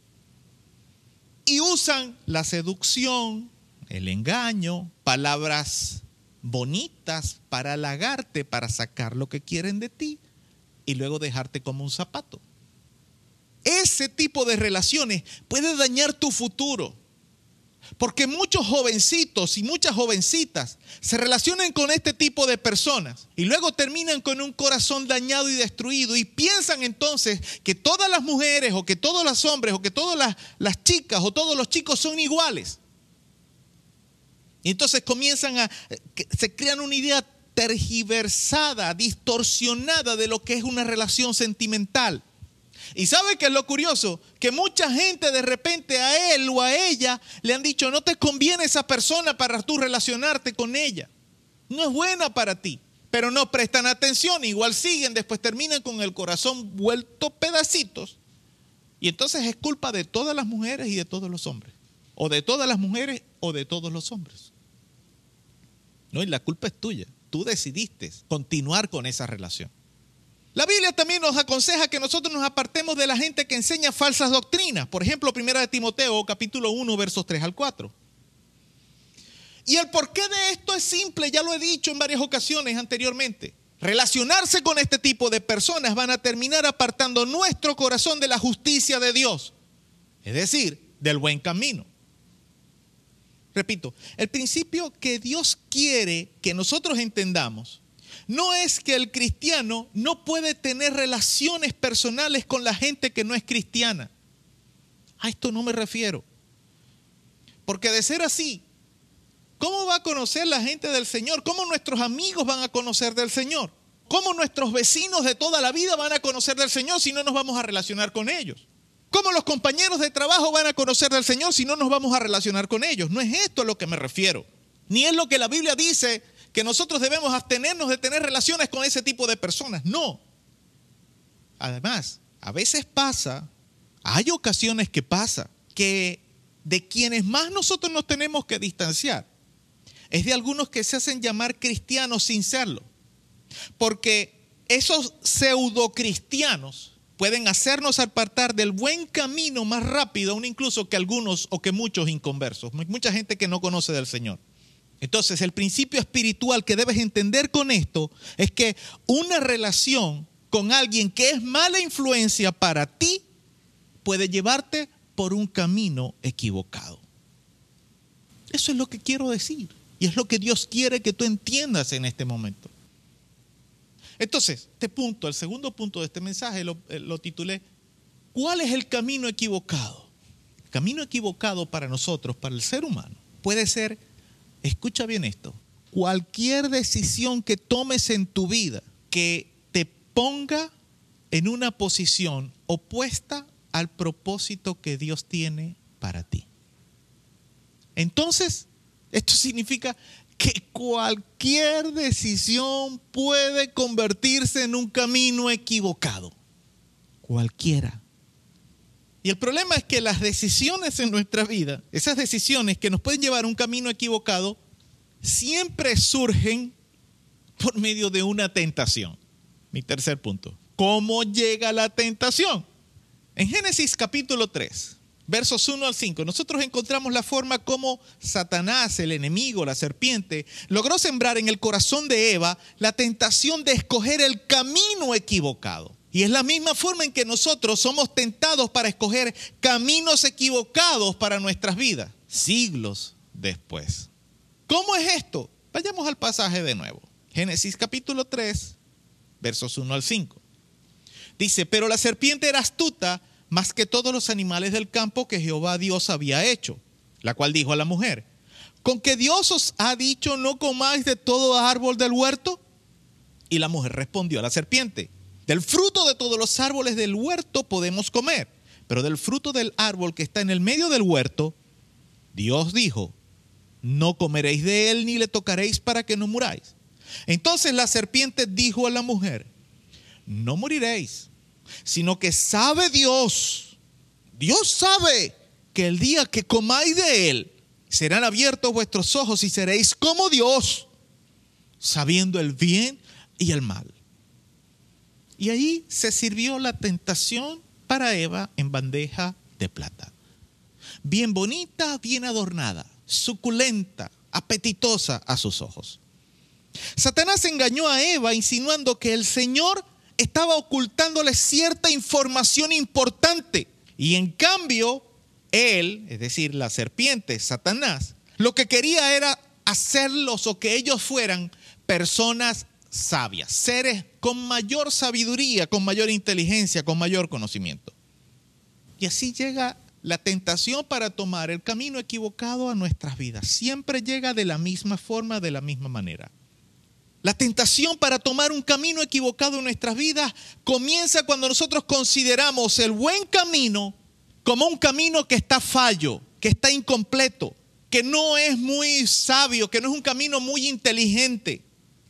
Y usan la seducción, el engaño, palabras bonitas para halagarte, para sacar lo que quieren de ti y luego dejarte como un zapato. Ese tipo de relaciones puede dañar tu futuro. Porque muchos jovencitos y muchas jovencitas se relacionan con este tipo de personas y luego terminan con un corazón dañado y destruido y piensan entonces que todas las mujeres o que todos los hombres o que todas las, las chicas o todos los chicos son iguales. Y entonces comienzan a, se crean una idea tergiversada, distorsionada de lo que es una relación sentimental. Y sabe que es lo curioso, que mucha gente de repente a él o a ella le han dicho, no te conviene esa persona para tú relacionarte con ella. No es buena para ti, pero no prestan atención, igual siguen, después terminan con el corazón vuelto pedacitos. Y entonces es culpa de todas las mujeres y de todos los hombres, o de todas las mujeres o de todos los hombres. No, y la culpa es tuya. Tú decidiste continuar con esa relación. La Biblia también nos aconseja que nosotros nos apartemos de la gente que enseña falsas doctrinas. Por ejemplo, 1 de Timoteo, capítulo 1, versos 3 al 4. Y el porqué de esto es simple, ya lo he dicho en varias ocasiones anteriormente. Relacionarse con este tipo de personas van a terminar apartando nuestro corazón de la justicia de Dios, es decir, del buen camino. Repito, el principio que Dios quiere que nosotros entendamos no es que el cristiano no puede tener relaciones personales con la gente que no es cristiana. A esto no me refiero. Porque de ser así, ¿cómo va a conocer la gente del Señor? ¿Cómo nuestros amigos van a conocer del Señor? ¿Cómo nuestros vecinos de toda la vida van a conocer del Señor si no nos vamos a relacionar con ellos? ¿Cómo los compañeros de trabajo van a conocer del Señor si no nos vamos a relacionar con ellos? No es esto a lo que me refiero. Ni es lo que la Biblia dice que nosotros debemos abstenernos de tener relaciones con ese tipo de personas. No. Además, a veces pasa, hay ocasiones que pasa, que de quienes más nosotros nos tenemos que distanciar es de algunos que se hacen llamar cristianos sin serlo. Porque esos pseudo cristianos pueden hacernos apartar del buen camino más rápido, aún incluso que algunos o que muchos inconversos, mucha gente que no conoce del Señor. Entonces, el principio espiritual que debes entender con esto es que una relación con alguien que es mala influencia para ti puede llevarte por un camino equivocado. Eso es lo que quiero decir y es lo que Dios quiere que tú entiendas en este momento. Entonces, este punto, el segundo punto de este mensaje lo, eh, titulé, ¿cuál es el camino equivocado? El camino equivocado para nosotros, para el ser humano, puede ser, escucha bien esto, cualquier decisión que tomes en tu vida que te ponga en una posición opuesta al propósito que Dios tiene para ti. Entonces, esto significa que cualquier decisión puede convertirse en un camino equivocado. Cualquiera. Y el problema es que las decisiones en nuestra vida, esas decisiones que nos pueden llevar a un camino equivocado, siempre surgen por medio de una tentación. Mi tercer punto. ¿Cómo llega la tentación? En Génesis capítulo 3, versos 1 al 5, nosotros encontramos la forma como Satanás, el enemigo, la serpiente, logró sembrar en el corazón de Eva la tentación de escoger el camino equivocado. Y es la misma forma en que nosotros somos tentados para escoger caminos equivocados para nuestras vidas, siglos después. ¿Cómo es esto? Vayamos al pasaje de nuevo. Génesis capítulo 3, versos 1 al 5. Dice, pero la serpiente era astuta más que todos los animales del campo que Jehová Dios había hecho, la cual dijo a la mujer, ¿con que Dios os ha dicho no comáis de todo árbol del huerto? Y la mujer respondió a la serpiente, del fruto de todos los árboles del huerto podemos comer, pero del fruto del árbol que está en el medio del huerto, Dios dijo, no comeréis de él ni le tocaréis para que no muráis. Entonces la serpiente dijo a la mujer, no moriréis sino que sabe Dios, Dios sabe que el día que comáis de él, serán abiertos vuestros ojos y seréis como Dios, sabiendo el bien y el mal. Y ahí se sirvió la tentación para Eva en bandeja de plata. Bien bonita, bien adornada, suculenta, apetitosa a sus ojos. Satanás engañó a Eva insinuando que el Señor estaba ocultándole cierta información importante. Y en cambio, él, es decir, la serpiente, Satanás, lo que quería era hacerlos o que ellos fueran personas sabias, seres con mayor sabiduría, con mayor inteligencia, con mayor conocimiento. Y así llega la tentación para tomar el camino equivocado a nuestras vidas. Siempre llega de la misma forma, de la misma manera. La tentación para tomar un camino equivocado en nuestras vidas comienza cuando nosotros consideramos el buen camino como un camino que está fallo, que está incompleto, que no es muy sabio, que no es un camino muy inteligente,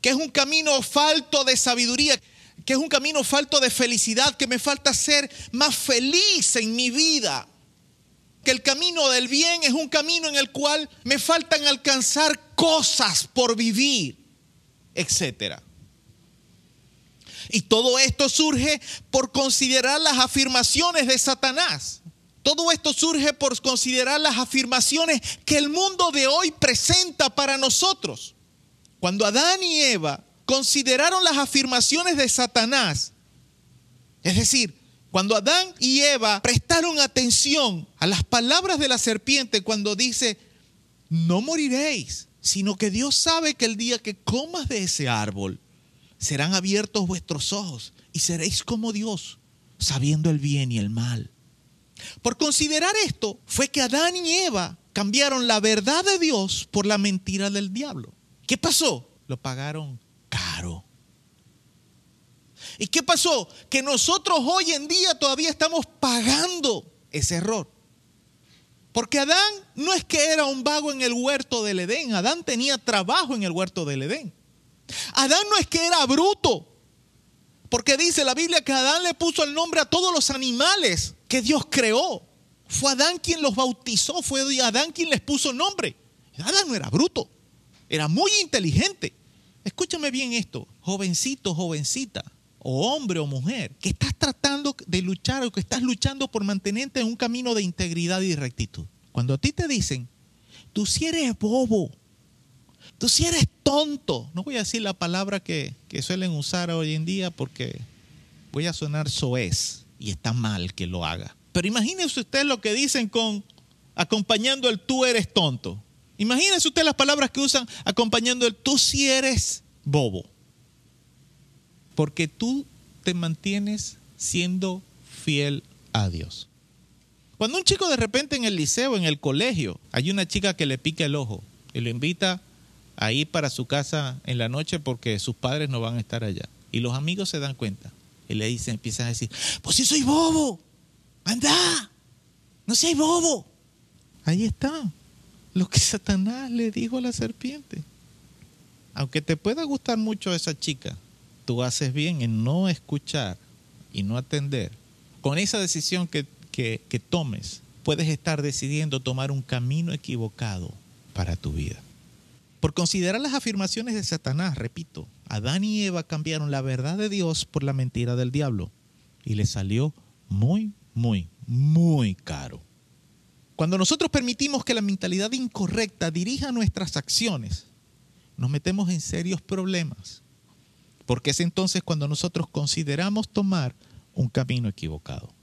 que es un camino falto de sabiduría, que es un camino falto de felicidad, que me falta ser más feliz en mi vida, que el camino del bien es un camino en el cual me faltan alcanzar cosas por vivir, etc. Y todo esto surge por considerar las afirmaciones de Satanás. Todo esto surge por considerar las afirmaciones que el mundo de hoy presenta para nosotros. Cuando Adán y Eva consideraron las afirmaciones de Satanás, es decir, cuando Adán y Eva prestaron atención a las palabras de la serpiente cuando dice, no moriréis, sino que Dios sabe que el día que comas de ese árbol, serán abiertos vuestros ojos y seréis como Dios, sabiendo el bien y el mal. Por considerar esto, fue que Adán y Eva cambiaron la verdad de Dios por la mentira del diablo. ¿Qué pasó? Lo pagaron caro. ¿Y qué pasó? Que nosotros hoy en día todavía estamos pagando ese error. Porque Adán no es que era un vago en el huerto del Edén, Adán tenía trabajo en el huerto del Edén. Adán no es que era bruto, porque dice la Biblia que Adán le puso el nombre a todos los animales que Dios creó. Fue Adán quien los bautizó, fue Adán quien les puso nombre. Adán no era bruto, era muy inteligente. Escúchame bien esto, jovencito, jovencita, o hombre o mujer, que estás tratando de luchar o que estás luchando por mantenerte en un camino de integridad y rectitud. Cuando a ti te dicen, tú si eres bobo, tú si eres tonto, no voy a decir la palabra que, que suelen usar hoy en día porque voy a sonar soez y está mal que lo haga. Pero imagínese usted lo que dicen con acompañando el tú eres tonto. Imagínese usted las palabras que usan acompañando el tú si eres bobo. Porque tú te mantienes siendo fiel a Dios. Cuando un chico de repente en el liceo, en el colegio, hay una chica que le pica el ojo y lo invita a ir para su casa en la noche porque sus padres no van a estar allá. Y los amigos se dan cuenta y le dicen, empiezan a decir, pues si soy bobo, anda, no seas bobo. Ahí está lo que Satanás le dijo a la serpiente. Aunque te pueda gustar mucho esa chica, tú haces bien en no escuchar y no atender. Con esa decisión que, que, que tomes, puedes estar decidiendo tomar un camino equivocado para tu vida. Por considerar las afirmaciones de Satanás, repito, Adán y Eva cambiaron la verdad de Dios por la mentira del diablo y les salió muy, muy, muy caro. Cuando nosotros permitimos que la mentalidad incorrecta dirija nuestras acciones, nos metemos en serios problemas, porque es entonces cuando nosotros consideramos tomar un camino equivocado.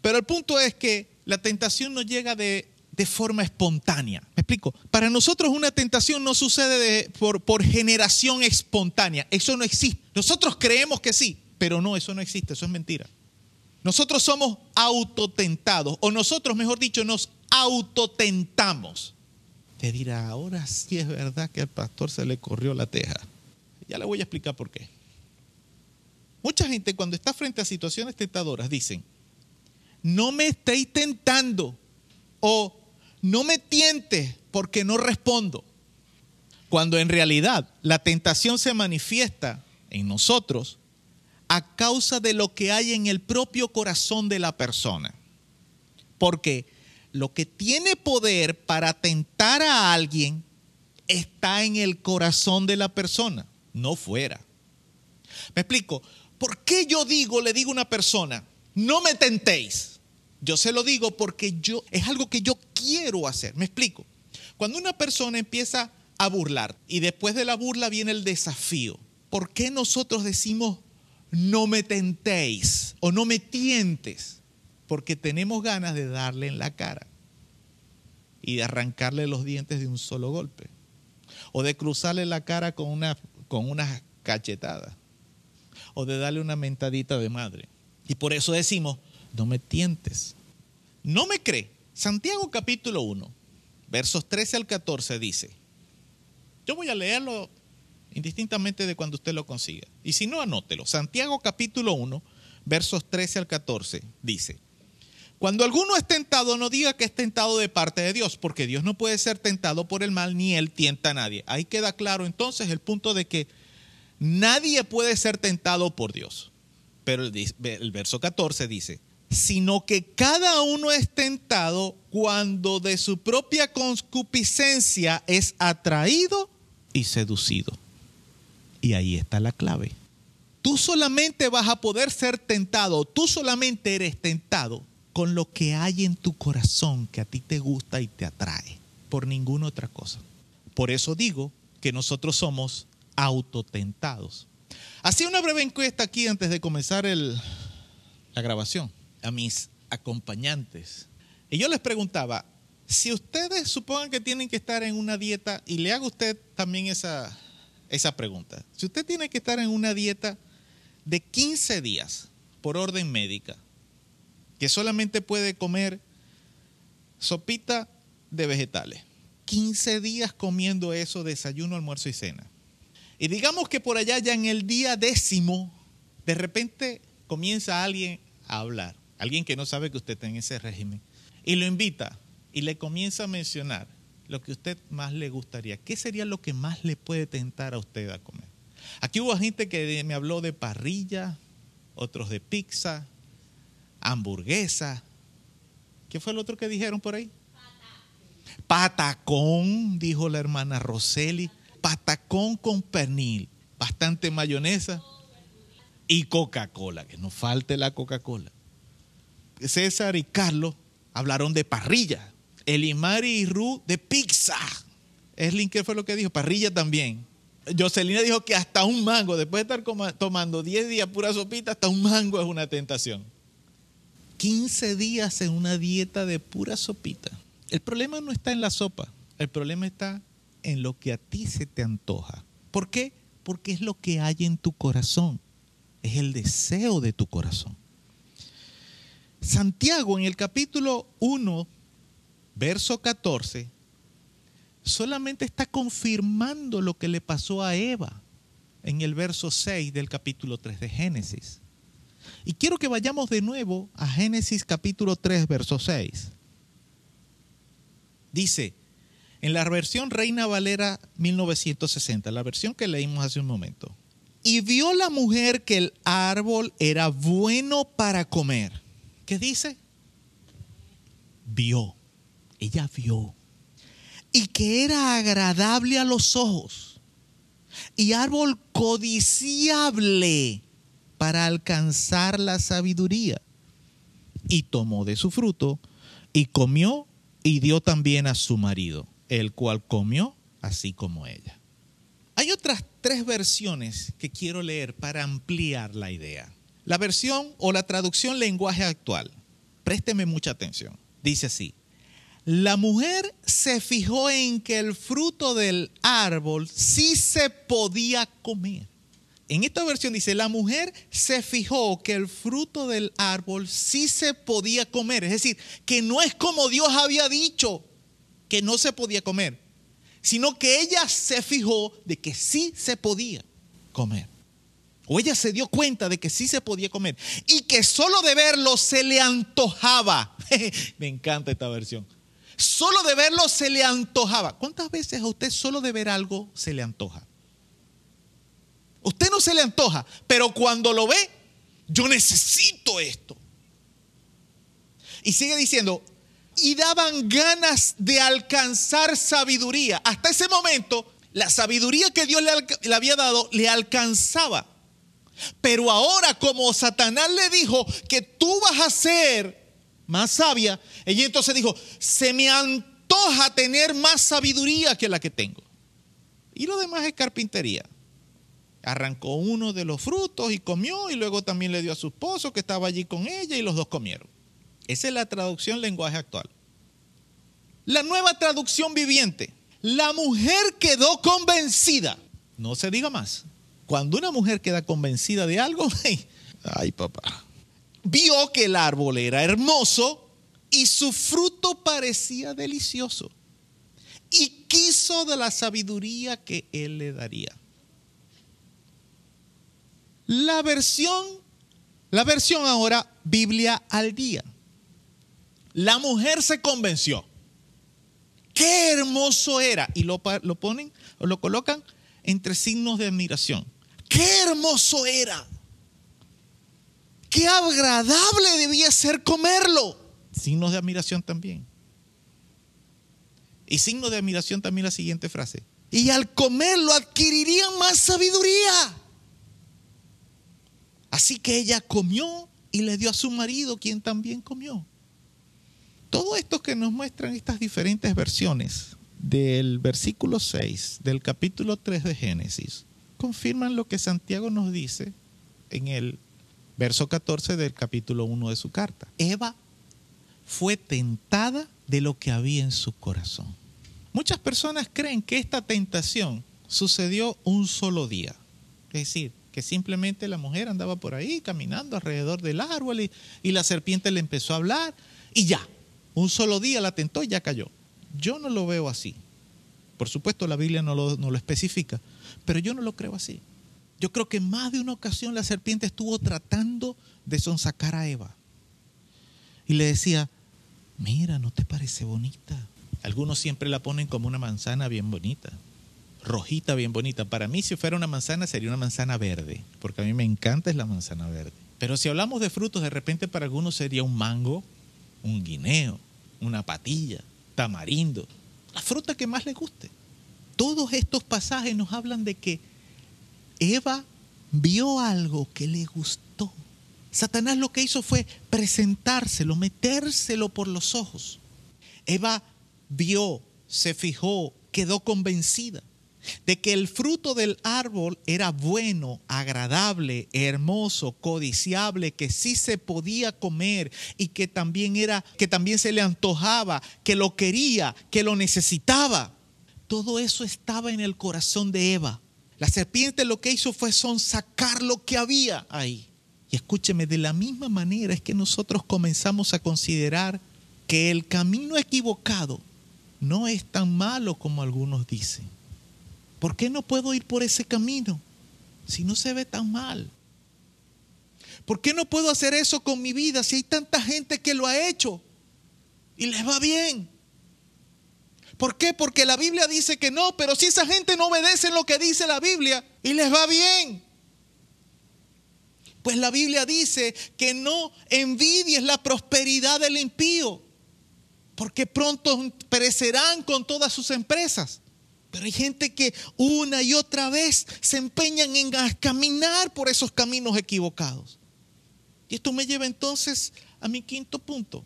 Pero el punto es que la tentación no llega de de forma espontánea. ¿Me explico? Para nosotros una tentación no sucede por, por generación espontánea. Eso no existe. Nosotros creemos que sí, pero no, eso no existe, eso es mentira. Nosotros somos autotentados, o nosotros, mejor dicho, nos autotentamos. Te dirá, ahora sí es verdad que al pastor se le corrió la teja. Ya le voy a explicar por qué. Mucha gente cuando está frente a situaciones tentadoras dicen, no me estéis tentando o no me tientes porque no respondo. Cuando en realidad la tentación se manifiesta en nosotros a causa de lo que hay en el propio corazón de la persona. Porque lo que tiene poder para tentar a alguien está en el corazón de la persona, no fuera. Me explico. ¿Por qué yo digo, le digo a una persona, no me tentéis? Yo se lo digo porque yo es algo que yo quiero hacer. Me explico. Cuando una persona empieza a burlar y después de la burla viene el desafío, ¿por qué nosotros decimos no me tentéis o no me tientes? Porque tenemos ganas de darle en la cara y de arrancarle los dientes de un solo golpe o de cruzarle la cara con una con una cachetada o de darle una mentadita de madre. Y por eso decimos, no me tientes. ¿No me cree? Santiago capítulo 1, versos 13 al 14 dice, yo voy a leerlo indistintamente de cuando usted lo consiga. Y si no, anótelo. Santiago capítulo 1, versos 13 al 14 dice, cuando alguno es tentado, no diga que es tentado de parte de Dios, porque Dios no puede ser tentado por el mal, ni Él tienta a nadie. Ahí queda claro entonces el punto de que nadie puede ser tentado por Dios. Pero el, el verso 14 dice, sino que cada uno es tentado cuando de su propia concupiscencia es atraído y seducido. Y ahí está la clave. Tú solamente vas a poder ser tentado, tú solamente eres tentado con lo que hay en tu corazón que a ti te gusta y te atrae, por ninguna otra cosa. Por eso digo que nosotros somos autotentados. Hacía una breve encuesta aquí antes de comenzar el, la grabación a mis acompañantes. Y yo les preguntaba, si ustedes supongan que tienen que estar en una dieta, y le hago a usted también esa, esa pregunta, si usted tiene que estar en una dieta de 15 días por orden médica, que solamente puede comer sopita de vegetales, 15 días comiendo eso, desayuno, almuerzo y cena. Y digamos que por allá ya en el día décimo, de repente comienza alguien a hablar alguien que no sabe que usted está en ese régimen, y lo invita y le comienza a mencionar lo que a usted más le gustaría. ¿Qué sería lo que más le puede tentar a usted a comer? Aquí hubo gente que me habló de parrilla, otros de pizza, hamburguesa. ¿Qué fue el otro que dijeron por ahí? Patacón, dijo la hermana Roseli. Patacón con pernil, bastante mayonesa y Coca-Cola, que no falte la Coca-Cola. César y Carlos hablaron de parrilla. Elimari y Ru de pizza. Eslin, ¿qué fue lo que dijo? Parrilla también. Jocelina dijo que hasta un mango, después de estar tomando 10 días pura sopita, hasta un mango es una tentación. 15 días en una dieta de pura sopita. El problema no está en la sopa, el problema está en lo que a ti se te antoja. ¿Por qué? Porque es lo que hay en tu corazón, es el deseo de tu corazón. Santiago en el capítulo 1, verso 14, solamente está confirmando lo que le pasó a Eva en el verso 6 del capítulo 3 de Génesis. Y quiero que vayamos de nuevo a Génesis capítulo 3, verso 6. Dice, en la versión Reina Valera 1960, la versión que leímos hace un momento, y vio la mujer que el árbol era bueno para comer ¿Qué dice? Vio. Ella vio. Y que era agradable a los ojos. Y árbol codiciable para alcanzar la sabiduría. Y tomó de su fruto y comió y dio también a su marido, el cual comió así como ella. Hay otras tres versiones que quiero leer para ampliar la idea. La versión o la traducción lenguaje actual, présteme mucha atención, dice así, la mujer se fijó en que el fruto del árbol sí se podía comer. En esta versión dice, la mujer se fijó que el fruto del árbol sí se podía comer. Es decir, que no es como Dios había dicho que no se podía comer, sino que ella se fijó de que sí se podía comer. O ella se dio cuenta de que sí se podía comer y que solo de verlo se le antojaba. Me encanta esta versión. Solo de verlo se le antojaba. ¿Cuántas veces a usted solo de ver algo se le antoja? Usted no se le antoja, pero cuando lo ve, yo necesito esto. Y sigue diciendo, y daban ganas de alcanzar sabiduría. Hasta ese momento, la sabiduría que Dios le, había dado le alcanzaba. Pero ahora como Satanás le dijo que tú vas a ser más sabia, ella entonces dijo, se me antoja tener más sabiduría que la que tengo. Y lo demás es carpintería. Arrancó uno de los frutos y comió y luego también le dio a su esposo que estaba allí con ella y los dos comieron. Esa es la traducción lenguaje actual. La nueva traducción viviente. La mujer quedó convencida. No se diga más. Cuando una mujer queda convencida de algo, ay papá, vio que el árbol era hermoso y su fruto parecía delicioso. Y quiso de la sabiduría que él le daría. La versión, la versión ahora, Biblia al día. La mujer se convenció. Qué hermoso era. Y lo, lo ponen o lo colocan entre signos de admiración. Qué hermoso era. Qué agradable debía ser comerlo. Signos de admiración también. Y signo de admiración también la siguiente frase. Y al comerlo adquirirían más sabiduría. Así que ella comió y le dio a su marido, quien también comió. Todo esto que nos muestran estas diferentes versiones del versículo 6 del capítulo 3 de Génesis confirman lo que Santiago nos dice en el verso 14 del capítulo 1 de su carta. Eva fue tentada de lo que había en su corazón. Muchas personas creen que esta tentación sucedió un solo día. Es decir, que simplemente la mujer andaba por ahí caminando alrededor del árbol y, la serpiente le empezó a hablar y ya, un solo día la tentó y ya cayó. Yo no lo veo así. Por supuesto, la Biblia no lo, no lo especifica, pero yo no lo creo así. Yo creo que más de una ocasión la serpiente estuvo tratando de sonsacar a Eva. Y le decía, mira, ¿no te parece bonita? Algunos siempre la ponen como una manzana bien bonita, rojita bien bonita. Para mí si fuera una manzana sería una manzana verde, porque a mí me encanta es la manzana verde. Pero si hablamos de frutos, de repente para algunos sería un mango, un guineo, una patilla, tamarindo, la fruta que más le guste. Todos estos pasajes nos hablan de que Eva vio algo que le gustó. Satanás lo que hizo fue presentárselo, metérselo por los ojos. Eva vio, se fijó, quedó convencida de que el fruto del árbol era bueno, agradable, hermoso, codiciable, que sí se podía comer y que también era que también se le antojaba, que lo quería, que lo necesitaba. Todo eso estaba en el corazón de Eva. La serpiente lo que hizo fue sonsacar lo que había ahí. Y escúcheme, de la misma manera es que nosotros comenzamos a considerar que el camino equivocado no es tan malo como algunos dicen. ¿Por qué no puedo ir por ese camino si no se ve tan mal? ¿Por qué no puedo hacer eso con mi vida si hay tanta gente que lo ha hecho y les va bien? ¿Por qué? Porque la Biblia dice que no, pero si esa gente no obedece lo que dice la Biblia y les va bien. Pues la Biblia dice que no envidies la prosperidad del impío, porque pronto perecerán con todas sus empresas. Pero hay gente que una y otra vez se empeñan en caminar por esos caminos equivocados. Y esto me lleva entonces a mi quinto punto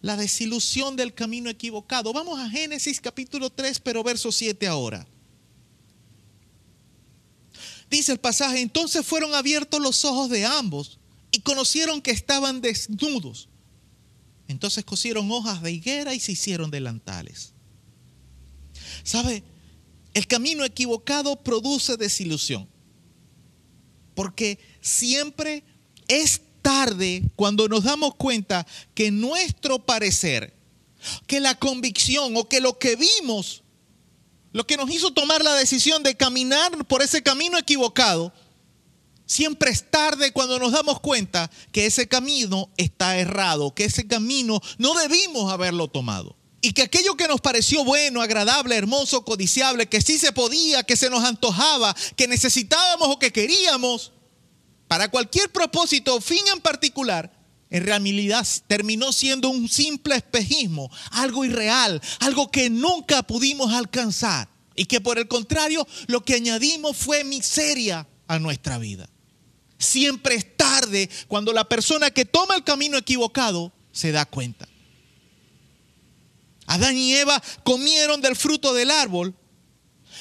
la desilusión del camino equivocado. Vamos a Génesis capítulo 3, pero verso 7 ahora. Dice el pasaje, entonces fueron abiertos los ojos de ambos y conocieron que estaban desnudos. Entonces cosieron hojas de higuera y se hicieron delantales. ¿Sabe? El camino equivocado produce desilusión. Porque siempre es tarde cuando nos damos cuenta que nuestro parecer, que la convicción o que lo que vimos, lo que nos hizo tomar la decisión de caminar por ese camino equivocado, siempre es tarde cuando nos damos cuenta que ese camino está errado, que ese camino no debimos haberlo tomado. Y que aquello que nos pareció bueno, agradable, hermoso, codiciable, que sí se podía, que se nos antojaba, que necesitábamos o que queríamos, para cualquier propósito o fin en particular, en realidad terminó siendo un simple espejismo, algo irreal, algo que nunca pudimos alcanzar. Y que por el contrario, lo que añadimos fue miseria a nuestra vida. Siempre es tarde cuando la persona que toma el camino equivocado se da cuenta. Adán y Eva comieron del fruto del árbol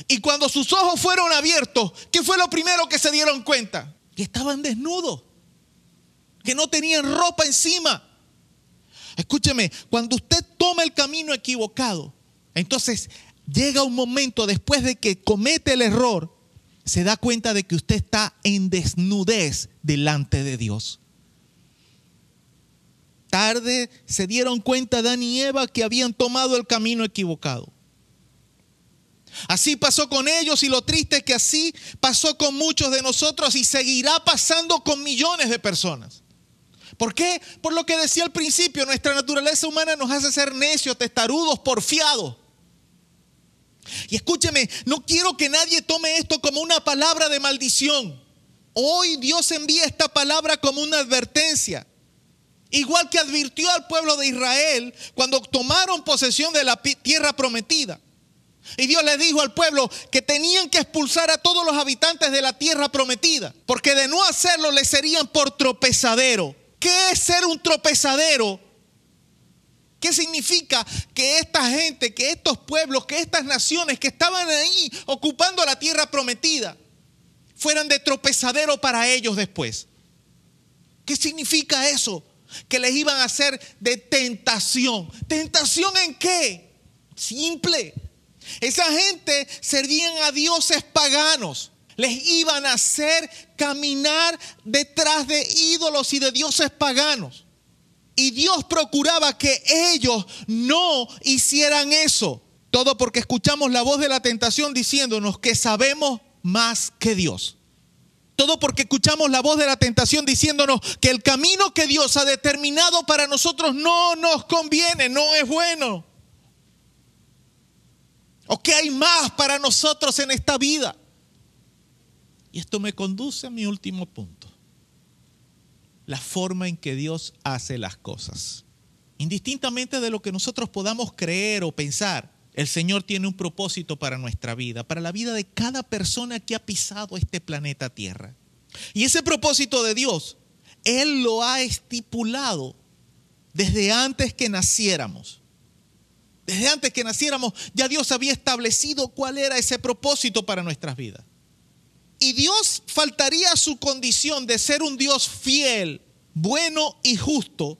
y cuando sus ojos fueron abiertos, ¿qué fue lo primero que se dieron cuenta? que estaban desnudos, que no tenían ropa encima. Escúcheme, cuando usted toma el camino equivocado, entonces llega un momento después de que comete el error, se da cuenta de que usted está en desnudez delante de Dios. Tarde se dieron cuenta Dan y Eva que habían tomado el camino equivocado. Así pasó con ellos y lo triste es que así pasó con muchos de nosotros y seguirá pasando con millones de personas. ¿Por qué? Por lo que decía al principio, nuestra naturaleza humana nos hace ser necios, testarudos, porfiados. Y escúcheme, no quiero que nadie tome esto como una palabra de maldición. Hoy Dios envía esta palabra como una advertencia. Igual que advirtió al pueblo de Israel cuando tomaron posesión de la tierra prometida. Y Dios le dijo al pueblo que tenían que expulsar a todos los habitantes de la tierra prometida, porque de no hacerlo les serían por tropezadero. ¿Qué es ser un tropezadero? ¿Qué significa que esta gente, que estos pueblos, que estas naciones que estaban ahí ocupando la tierra prometida, fueran de tropezadero para ellos después? ¿Qué significa eso? Que les iban a hacer de tentación. ¿Tentación en qué? Simple esa gente servían a dioses paganos. Les iban a hacer caminar detrás de ídolos y de dioses paganos. Y Dios procuraba que ellos no hicieran eso. Todo porque escuchamos la voz de la tentación diciéndonos que sabemos más que Dios. Todo porque escuchamos la voz de la tentación diciéndonos que el camino que Dios ha determinado para nosotros no nos conviene, no es bueno. ¿O qué hay más para nosotros en esta vida? Y esto me conduce a mi último punto. La forma en que Dios hace las cosas. Indistintamente de lo que nosotros podamos creer o pensar, el Señor tiene un propósito para nuestra vida, para la vida de cada persona que ha pisado este planeta Tierra. Y ese propósito de Dios, Él lo ha estipulado desde antes que naciéramos. Desde antes que naciéramos, ya Dios había establecido cuál era ese propósito para nuestras vidas. Y Dios faltaría a su condición de ser un Dios fiel, bueno y justo,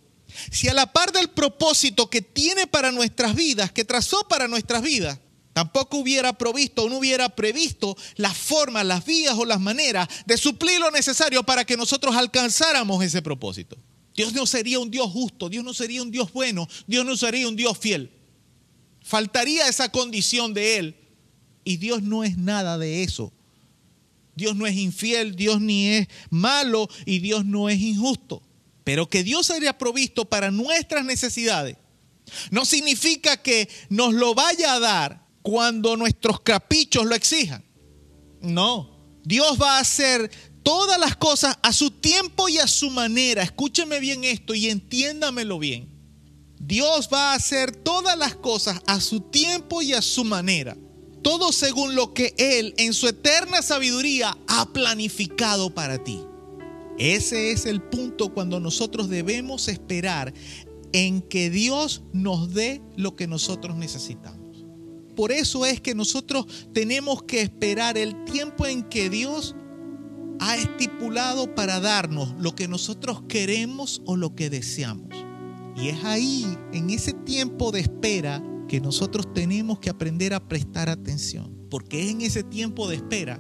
si a la par del propósito que tiene para nuestras vidas, que trazó para nuestras vidas, tampoco hubiera provisto o no hubiera previsto las formas, las vías o las maneras de suplir lo necesario para que nosotros alcanzáramos ese propósito. Dios no sería un Dios justo, Dios no sería un Dios bueno, Dios no sería un Dios fiel. Faltaría esa condición de Él. Y Dios no es nada de eso. Dios no es infiel, Dios ni es malo y Dios no es injusto. Pero que Dios haya provisto para nuestras necesidades no significa que nos lo vaya a dar cuando nuestros caprichos lo exijan. No, Dios va a hacer todas las cosas a su tiempo y a su manera. Escúcheme bien esto y entiéndamelo bien. Dios va a hacer todas las cosas a su tiempo y a su manera. Todo según lo que Él en su eterna sabiduría ha planificado para ti. Ese es el punto cuando nosotros debemos esperar en que Dios nos dé lo que nosotros necesitamos. Por eso es que nosotros tenemos que esperar el tiempo en que Dios ha estipulado para darnos lo que nosotros queremos o lo que deseamos. Y es ahí, en ese tiempo de espera, que nosotros tenemos que aprender a prestar atención. Porque es en ese tiempo de espera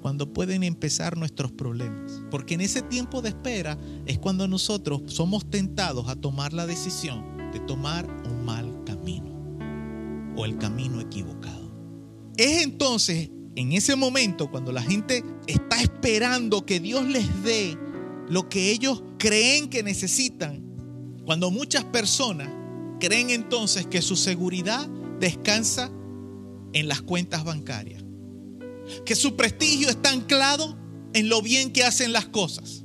cuando pueden empezar nuestros problemas. Porque en ese tiempo de espera es cuando nosotros somos tentados a tomar la decisión de tomar un mal camino o el camino equivocado. Es entonces en ese momento cuando la gente está esperando que Dios les dé lo que ellos creen que necesitan cuando muchas personas creen entonces que su seguridad descansa en las cuentas bancarias, que su prestigio está anclado en lo bien que hacen las cosas,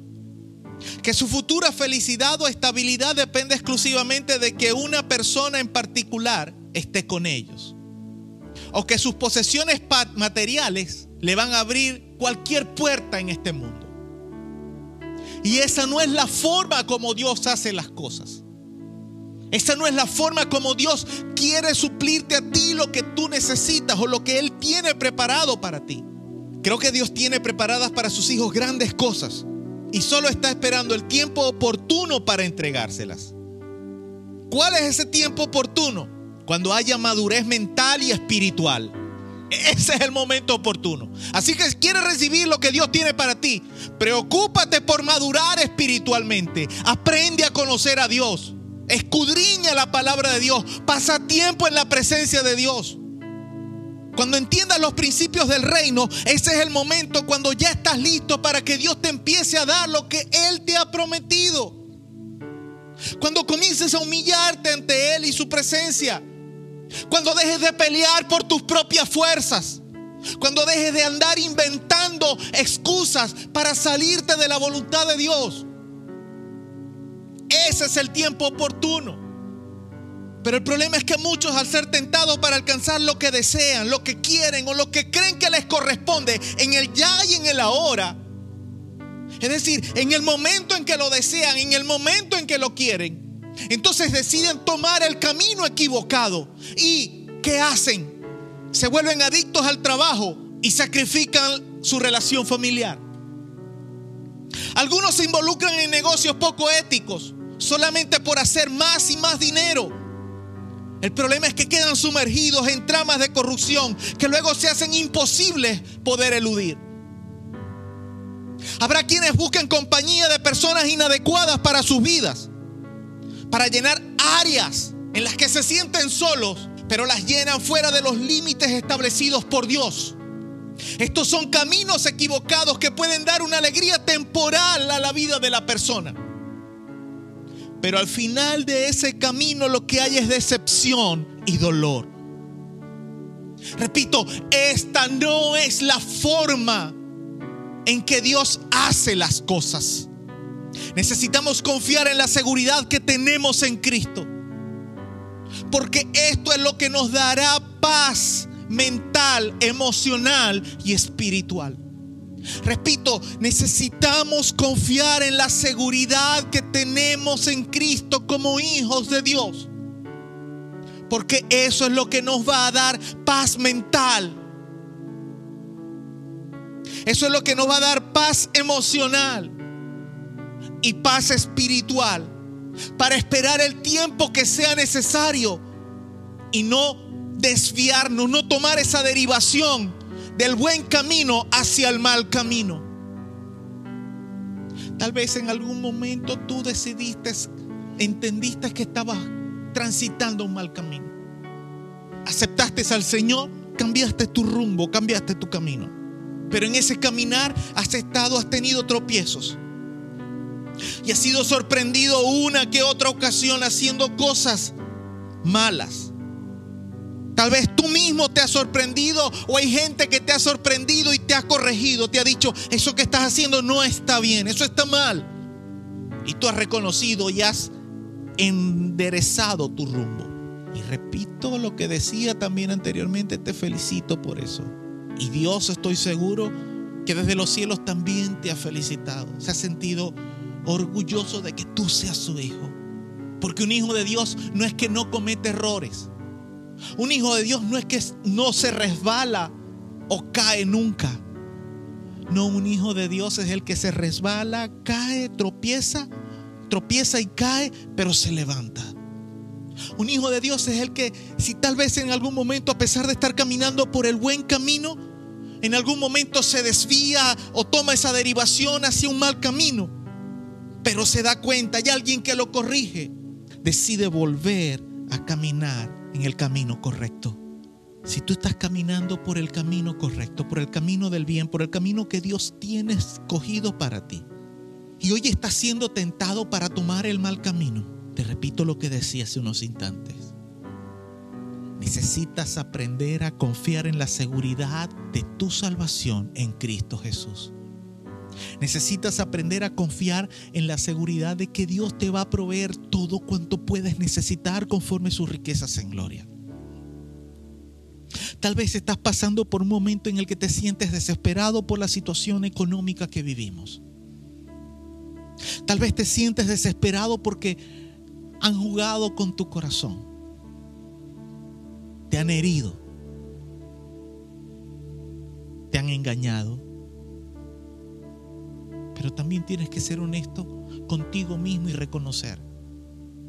que su futura felicidad o estabilidad depende exclusivamente de que una persona en particular esté con ellos, o que sus posesiones materiales le van a abrir cualquier puerta en este mundo. Y esa no es la forma como Dios hace las cosas. Esa no es la forma como Dios quiere suplirte a ti lo que tú necesitas o lo que Él tiene preparado para ti. Creo que Dios tiene preparadas para sus hijos grandes cosas y solo está esperando el tiempo oportuno para entregárselas. ¿Cuál es ese tiempo oportuno? Cuando haya madurez mental y espiritual. Ese es el momento oportuno. Así que si quieres recibir lo que Dios tiene para ti, preocúpate por madurar espiritualmente. Aprende a conocer a Dios. Escudriña la palabra de Dios. Pasa tiempo en la presencia de Dios. Cuando entiendas los principios del reino, ese es el momento cuando ya estás listo para que Dios te empiece a dar lo que Él te ha prometido. Cuando comiences a humillarte ante Él y su presencia. Cuando dejes de pelear por tus propias fuerzas. Cuando dejes de andar inventando excusas para salirte de la voluntad de Dios. Ese es el tiempo oportuno. Pero el problema es que muchos al ser tentados para alcanzar lo que desean, lo que quieren o lo que creen que les corresponde en el ya y en el ahora, es decir, en el momento en que lo desean, en el momento en que lo quieren, entonces deciden tomar el camino equivocado. ¿Y qué hacen? Se vuelven adictos al trabajo y sacrifican su relación familiar. Algunos se involucran en negocios poco éticos solamente por hacer más y más dinero. El problema es que quedan sumergidos en tramas de corrupción que luego se hacen imposibles poder eludir. Habrá quienes busquen compañía de personas inadecuadas para sus vidas, para llenar áreas en las que se sienten solos, pero las llenan fuera de los límites establecidos por Dios. Estos son caminos equivocados que pueden dar una alegría temporal a la vida de la persona. Pero al final de ese camino lo que hay es decepción y dolor. Repito, esta no es la forma en que Dios hace las cosas. Necesitamos confiar en la seguridad que tenemos en Cristo. Porque esto es lo que nos dará paz mental, emocional y espiritual. Repito, necesitamos confiar en la seguridad que tenemos en Cristo como hijos de Dios. Porque eso es lo que nos va a dar paz mental. Eso es lo que nos va a dar paz emocional y paz espiritual para esperar el tiempo que sea necesario y no desviarnos, no tomar esa derivación del buen camino hacia el mal camino. Tal vez en algún momento tú decidiste, entendiste que estabas transitando un mal camino. Aceptaste al Señor, cambiaste tu rumbo, cambiaste tu camino. Pero en ese caminar has estado, has tenido tropiezos. Y has sido sorprendido una que otra ocasión haciendo cosas malas. Tal vez tú mismo te has sorprendido o hay gente que te ha sorprendido y te ha corregido, te ha dicho, eso que estás haciendo no está bien, eso está mal. Y tú has reconocido y has enderezado tu rumbo. Y repito lo que decía también anteriormente, te felicito por eso. Y Dios estoy seguro que desde los cielos también te ha felicitado. Se ha sentido orgulloso de que tú seas su hijo. Porque un hijo de Dios no es que no comete errores. Un hijo de Dios no es que no se resbala o cae nunca. No, un hijo de Dios es el que se resbala, cae, tropieza, tropieza y cae, pero se levanta. Un hijo de Dios es el que si tal vez en algún momento, a pesar de estar caminando por el buen camino, en algún momento se desvía o toma esa derivación hacia un mal camino, pero se da cuenta, hay alguien que lo corrige, decide volver a caminar en el camino correcto. Si tú estás caminando por el camino correcto, por el camino del bien, por el camino que Dios tiene escogido para ti, y hoy estás siendo tentado para tomar el mal camino, te repito lo que decía hace unos instantes. Necesitas aprender a confiar en la seguridad de tu salvación en Cristo Jesús. Necesitas aprender a confiar en la seguridad de que Dios te va a proveer todo cuanto puedes necesitar conforme sus riquezas en gloria. Tal vez estás pasando por un momento en el que te sientes desesperado por la situación económica que vivimos. Tal vez te sientes desesperado porque han jugado con tu corazón. Te han herido. Te han engañado pero también tienes que ser honesto contigo mismo y reconocer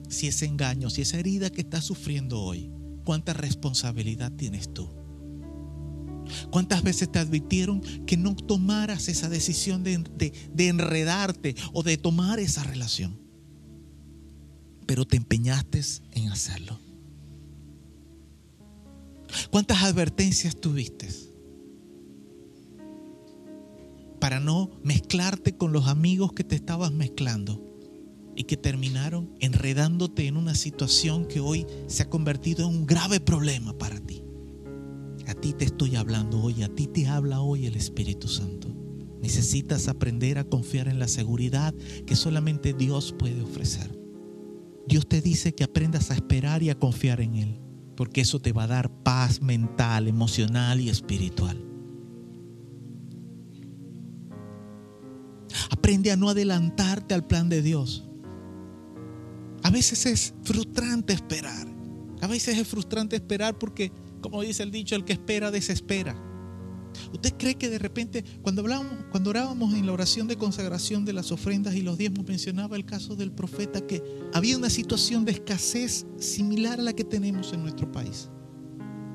si ese engaño, si esa herida que estás sufriendo hoy, cuánta responsabilidad tienes tú. ¿Cuántas veces te advirtieron que no tomaras esa decisión de, de, enredarte o de tomar esa relación? Pero te empeñaste en hacerlo. ¿Cuántas advertencias tuviste? Para no mezclarte con los amigos que te estabas mezclando y que terminaron enredándote en una situación que hoy se ha convertido en un grave problema para ti. A ti te estoy hablando hoy, a ti te habla hoy el Espíritu Santo. Necesitas aprender a confiar en la seguridad que solamente Dios puede ofrecer. Dios te dice que aprendas a esperar y a confiar en Él, porque eso te va a dar paz mental, emocional y espiritual. Aprende a no adelantarte al plan de Dios. A veces es frustrante esperar. A veces es frustrante esperar porque, como dice el dicho, el que espera desespera. ¿Usted cree que de repente, cuando cuando orábamos en la oración de consagración de las ofrendas y los diezmos, mencionaba el caso del profeta que había una situación de escasez similar a la que tenemos en nuestro país?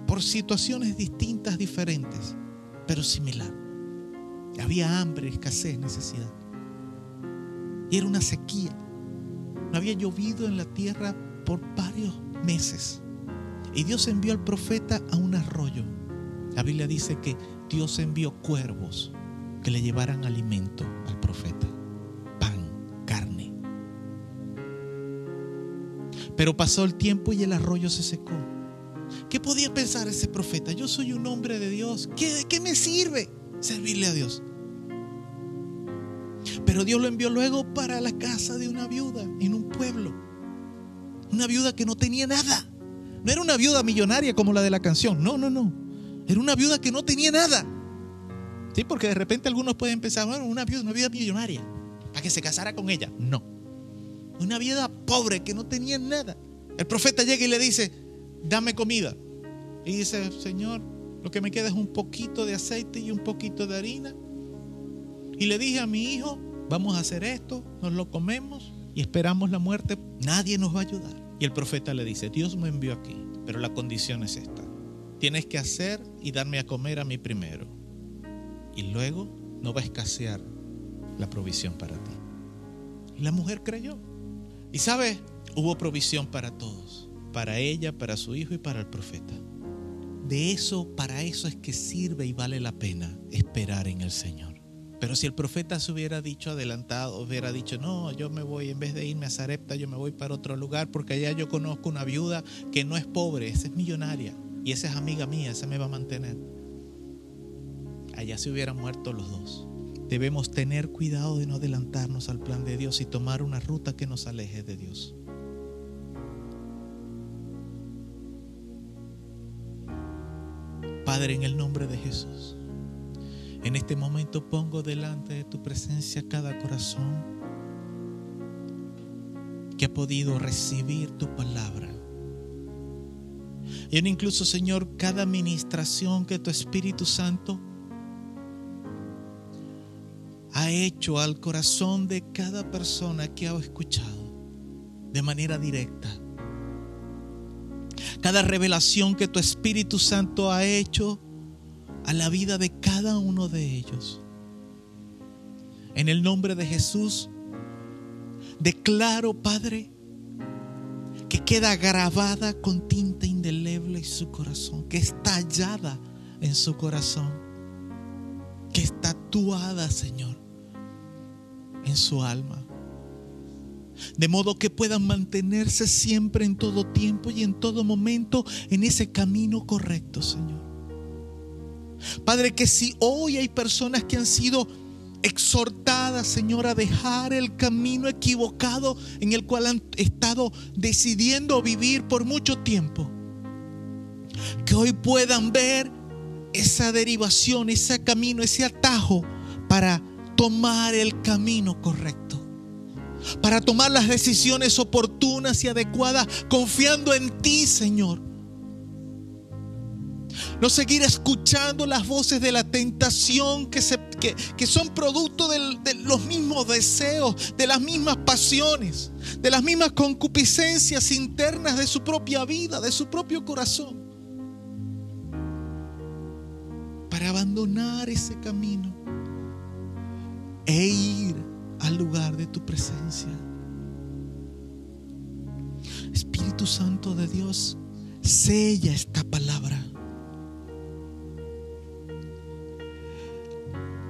Por situaciones distintas, diferentes, pero similar. Había hambre, escasez, necesidad. Y era una sequía. No había llovido en la tierra por varios meses. Y Dios envió al profeta a un arroyo. La Biblia dice que Dios envió cuervos que le llevaran alimento al profeta. Pan, carne. Pero pasó el tiempo y el arroyo se secó. ¿Qué podía pensar ese profeta? Yo soy un hombre de Dios. ¿Qué, qué me sirve servirle a Dios? Pero Dios lo envió luego para la casa de una viuda en un pueblo. Una viuda que no tenía nada. No era una viuda millonaria como la de la canción. No, no, no. Era una viuda que no tenía nada. Sí, porque de repente algunos pueden pensar, bueno, una viuda, una viuda millonaria, para que se casara con ella. No. Una viuda pobre que no tenía nada. El profeta llega y le dice, dame comida. Y dice, Señor, lo que me queda es un poquito de aceite y un poquito de harina. Y le dije a mi hijo, vamos a hacer esto, nos lo comemos y esperamos la muerte. Nadie nos va a ayudar. Y el profeta le dice, Dios me envió aquí, pero la condición es esta. Tienes que hacer y darme a comer a mí primero. Y luego no va a escasear la provisión para ti. Y la mujer creyó. Y sabe, hubo provisión para todos. Para ella, para su hijo y para el profeta. De eso, para eso es que sirve y vale la pena esperar en el Señor. Pero si el profeta se hubiera dicho adelantado, hubiera dicho, no, yo me voy, en vez de irme a Zarepta, yo me voy para otro lugar, porque allá yo conozco una viuda que no es pobre, esa es millonaria, y esa es amiga mía, esa me va a mantener. Allá se hubieran muerto los dos. Debemos tener cuidado de no adelantarnos al plan de Dios y tomar una ruta que nos aleje de Dios. Padre, en el nombre de Jesús. En este momento pongo delante de tu presencia cada corazón que ha podido recibir tu palabra. Y incluso, Señor, cada administración que tu Espíritu Santo ha hecho al corazón de cada persona que ha escuchado de manera directa. Cada revelación que tu Espíritu Santo ha hecho a la vida de cada uno de ellos. En el nombre de Jesús, declaro, Padre, que queda grabada con tinta indeleble en su corazón, que está hallada en su corazón, que está tatuada, Señor, en su alma. De modo que puedan mantenerse siempre en todo tiempo y en todo momento en ese camino correcto, Señor. Padre, que si hoy hay personas que han sido exhortadas, Señor, a dejar el camino equivocado en el cual han estado decidiendo vivir por mucho tiempo, que hoy puedan ver esa derivación, ese camino, ese atajo para tomar el camino correcto. Para tomar las decisiones oportunas y adecuadas, confiando en ti, Señor no seguir escuchando las voces de la tentación que, se, que, son producto de los mismos deseos, de las mismas pasiones, de las mismas concupiscencias internas de su propia vida, de su propio corazón. Para abandonar ese camino e ir al lugar de tu presencia. Espíritu Santo de Dios, sella esta palabra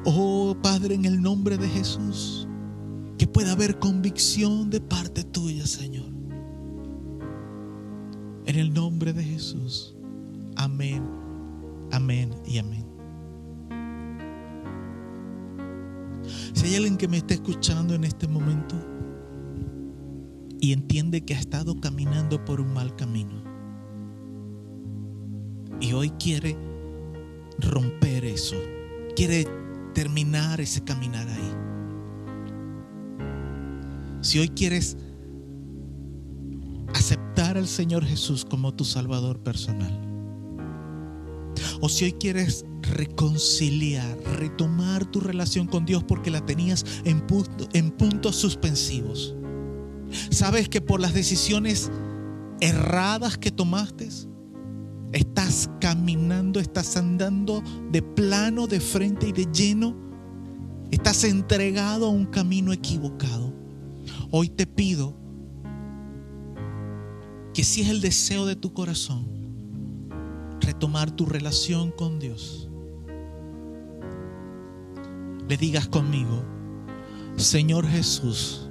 Oh Padre, en el nombre de Jesús, que pueda haber convicción de parte tuya, Señor. En el nombre de Jesús. Amén Amén y amén. Si hay alguien que me está escuchando en este momento y entiende que ha estado caminando por un mal camino y hoy quiere romper eso, quiere terminar ese caminar ahí. Si hoy quieres aceptar al Señor Jesús como tu Salvador personal, o si hoy quieres reconciliar, retomar tu relación con Dios porque la tenías en, en puntos suspensivos. Sabes que por las decisiones erradas que tomaste, estás caminando, estás andando de plano, de frente y de lleno. Estás entregado a un camino equivocado. Hoy te pido que si es el deseo de tu corazón, retomar tu relación con Dios, le digas conmigo, Señor Jesús,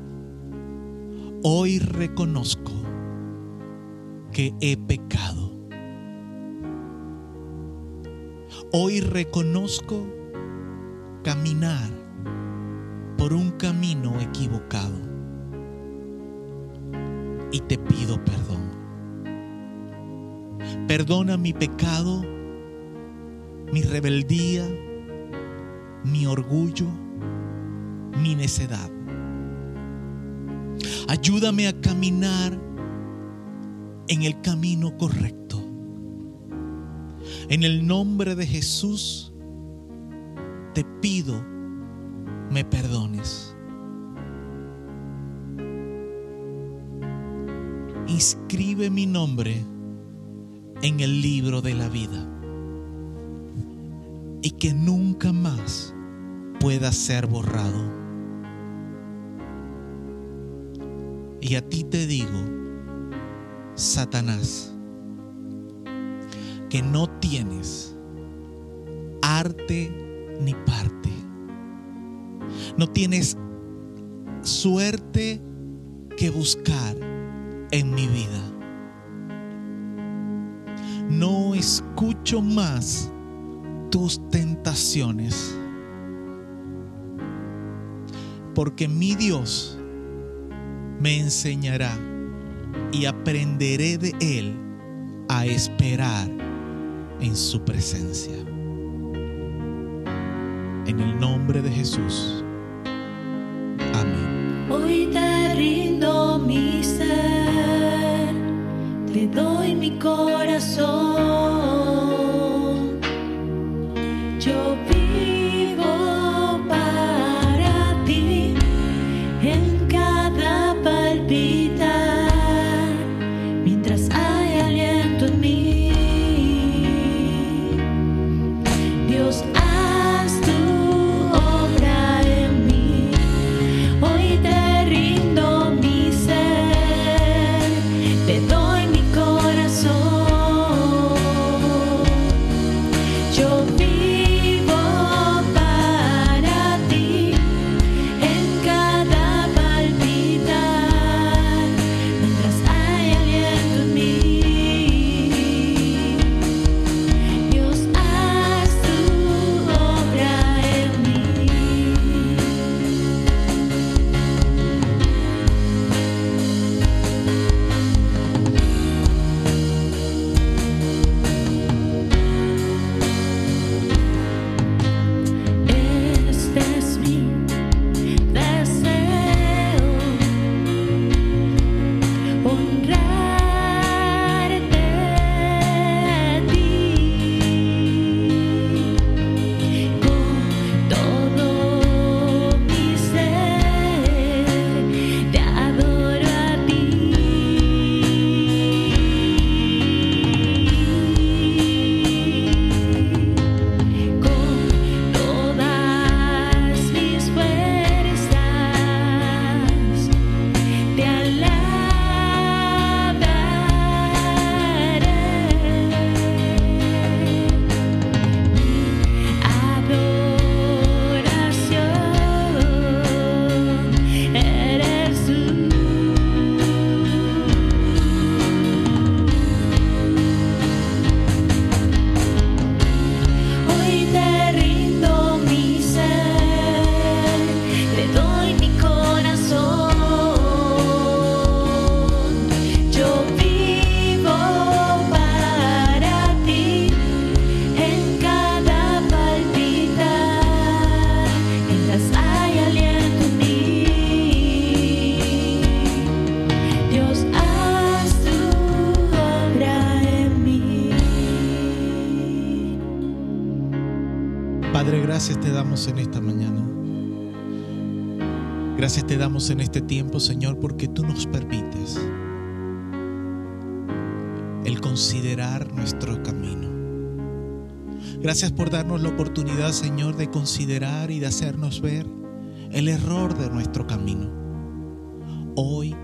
hoy reconozco que he pecado. Hoy reconozco caminar por un camino equivocado y te pido perdón. Perdona mi pecado, mi rebeldía, mi orgullo, mi necedad. Ayúdame a caminar en el camino correcto. En el nombre de Jesús te pido me perdones. Inscribe mi nombre en el libro de la vida y que nunca más pueda ser borrado. Y a ti te digo, Satanás, que no tienes arte ni parte. No tienes suerte que buscar en mi vida. No escucho más tus tentaciones. Porque mi Dios me enseñará y aprenderé de Él a esperar en su presencia. En el nombre de Jesús. Amén. Hoy te rindo mi ser, te doy mi corazón. En este tiempo, Señor, porque tú nos permites el considerar nuestro camino. Gracias por darnos la oportunidad, Señor, de considerar y de hacernos ver el error de nuestro camino. Hoy,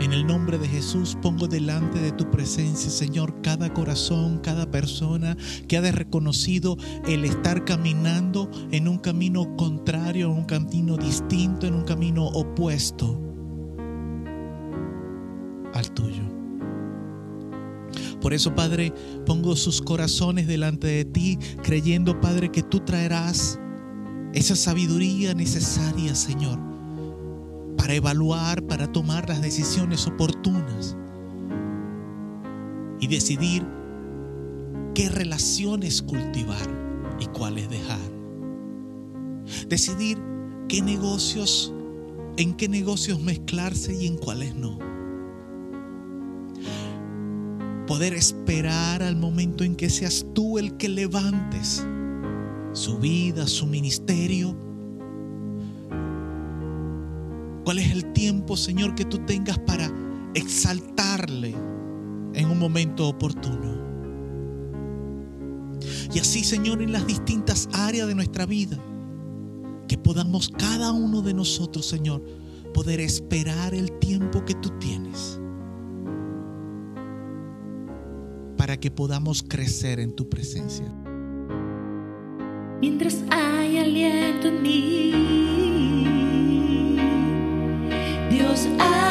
en el nombre de Jesús, pongo delante de tu presencia, Señor, cada corazón, cada persona que ha de reconocido el estar caminando en un camino contrario, en un camino distinto, en un camino opuesto al tuyo. Por eso, Padre, pongo sus corazones delante de ti, creyendo, Padre, que tú traerás esa sabiduría necesaria, Señor, para evaluar, para tomar las decisiones oportunas y decidir qué relaciones cultivar y cuáles dejar. Decidir qué negocios, en qué negocios mezclarse y en cuáles no. Poder esperar al momento en que seas tú el que levantes su vida, su ministerio. ¿Cuál es el tiempo, Señor, que tú tengas para exaltarle en un momento oportuno? Y así, Señor, en las distintas áreas de nuestra vida, que podamos cada uno de nosotros, Señor, poder esperar el tiempo que tú tienes para que podamos crecer en tu presencia mientras hay aliento en mí. Dios, haz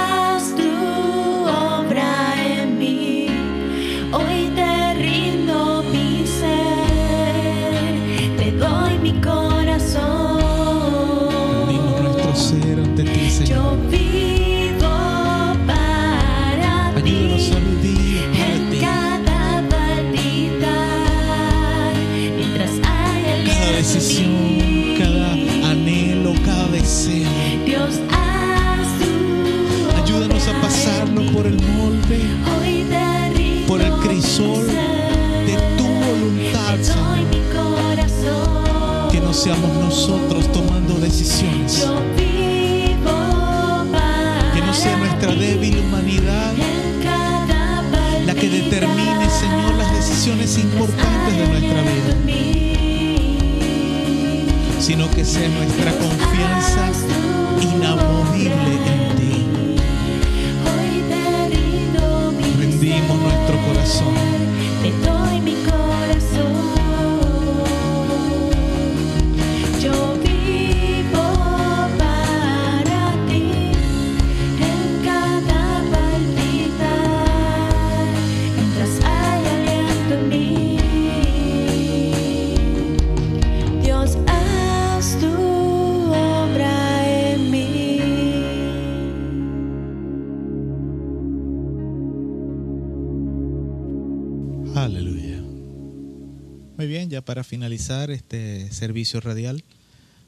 este servicio radial,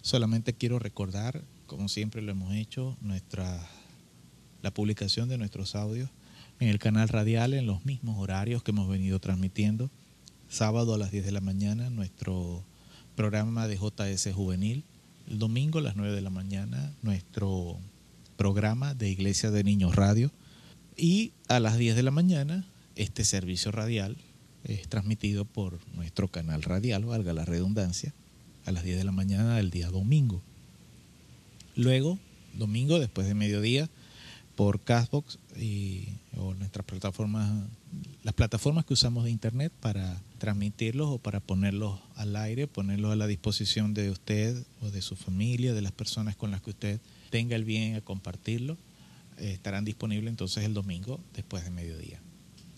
solamente quiero recordar, como siempre lo hemos hecho, nuestra la publicación de nuestros audios en el canal radial en los mismos horarios que hemos venido transmitiendo. Sábado a las 10 de la mañana nuestro programa de JS Juvenil, el domingo a las 9 de la mañana nuestro programa de Iglesia de Niños Radio. Y a las 10 de la mañana este servicio radial es transmitido por nuestro canal radial, valga la redundancia, a las 10 de la mañana del día domingo. Luego, domingo después de mediodía, por Castbox y o nuestras plataformas, las plataformas que usamos de internet para transmitirlos o para ponerlos al aire, ponerlos a la disposición de usted o de su familia, de las personas con las que usted tenga el bien a compartirlo, eh, estarán disponibles entonces el domingo después de mediodía.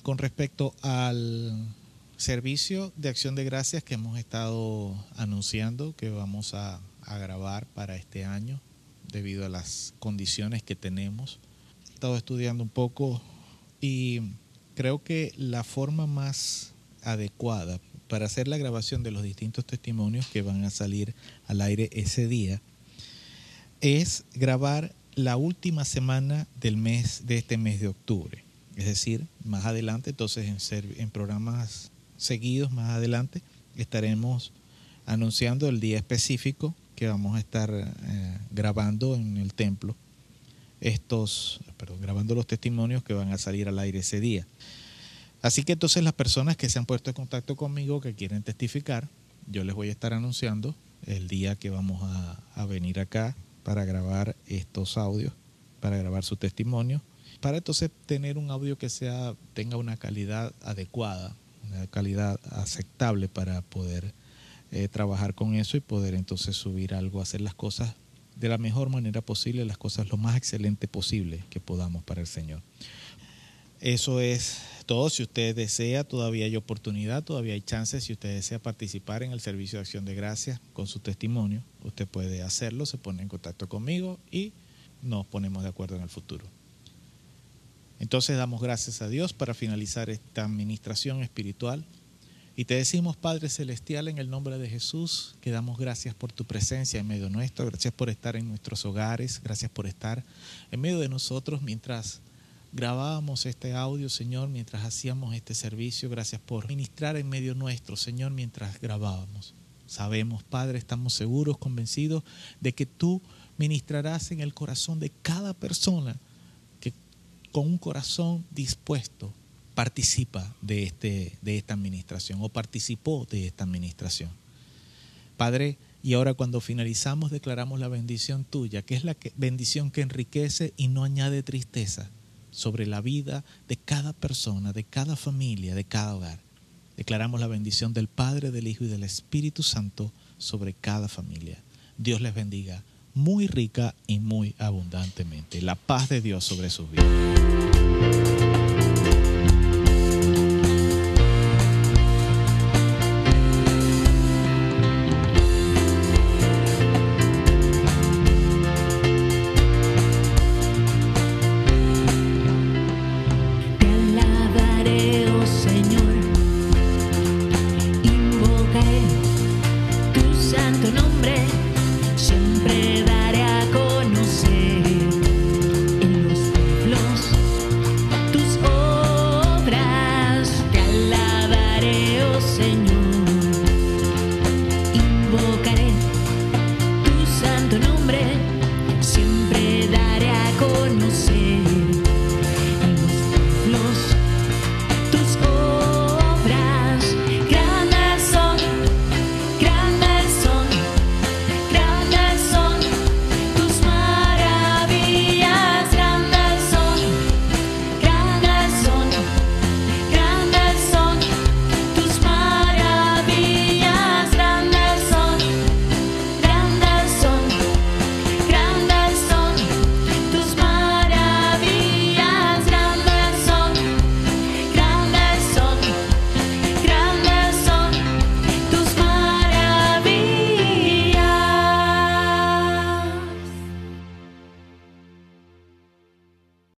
Con respecto al servicio de acción de gracias que hemos estado anunciando que vamos a, grabar para este año debido a las condiciones que tenemos. He estado estudiando un poco y creo que la forma más adecuada para hacer la grabación de los distintos testimonios que van a salir al aire ese día es grabar la última semana del mes de este mes de octubre. Es decir, más adelante, entonces en, en programas seguidos, más adelante, estaremos anunciando el día específico que vamos a estar eh, grabando en el templo estos, perdón, grabando los testimonios que van a salir al aire ese día. Así que entonces las personas que se han puesto en contacto conmigo, que quieren testificar, yo les voy a estar anunciando el día que vamos a, a venir acá para grabar estos audios, para grabar su testimonio, para entonces tener un audio que sea, tenga una calidad adecuada, una calidad aceptable para poder eh, trabajar con eso y poder entonces subir algo, hacer las cosas de la mejor manera posible, las cosas lo más excelente posible que podamos para el Señor. Eso es todo. Si usted desea, todavía hay oportunidad, todavía hay chances. Si usted desea participar en el servicio de acción de gracias con su testimonio, usted puede hacerlo, se pone en contacto conmigo y nos ponemos de acuerdo en el futuro. Entonces damos gracias a Dios para finalizar esta administración espiritual. Y te decimos, Padre Celestial, en el nombre de Jesús, que damos gracias por tu presencia en medio nuestro, gracias por estar en nuestros hogares, gracias por estar en medio de nosotros mientras grabábamos este audio, Señor, mientras hacíamos este servicio, gracias por ministrar en medio nuestro, Señor, mientras grabábamos. Sabemos, Padre, estamos seguros, convencidos de que tú ministrarás en el corazón de cada persona con un corazón dispuesto participa de, este, de esta administración o participó de esta administración. Padre, y ahora cuando finalizamos declaramos la bendición tuya, que es la bendición que enriquece y no añade tristeza sobre la vida de cada persona, de cada familia, de cada hogar. Declaramos la bendición del Padre, del Hijo y del Espíritu Santo sobre cada familia. Dios les bendiga muy rica y muy abundantemente. La paz de Dios sobre sus vidas.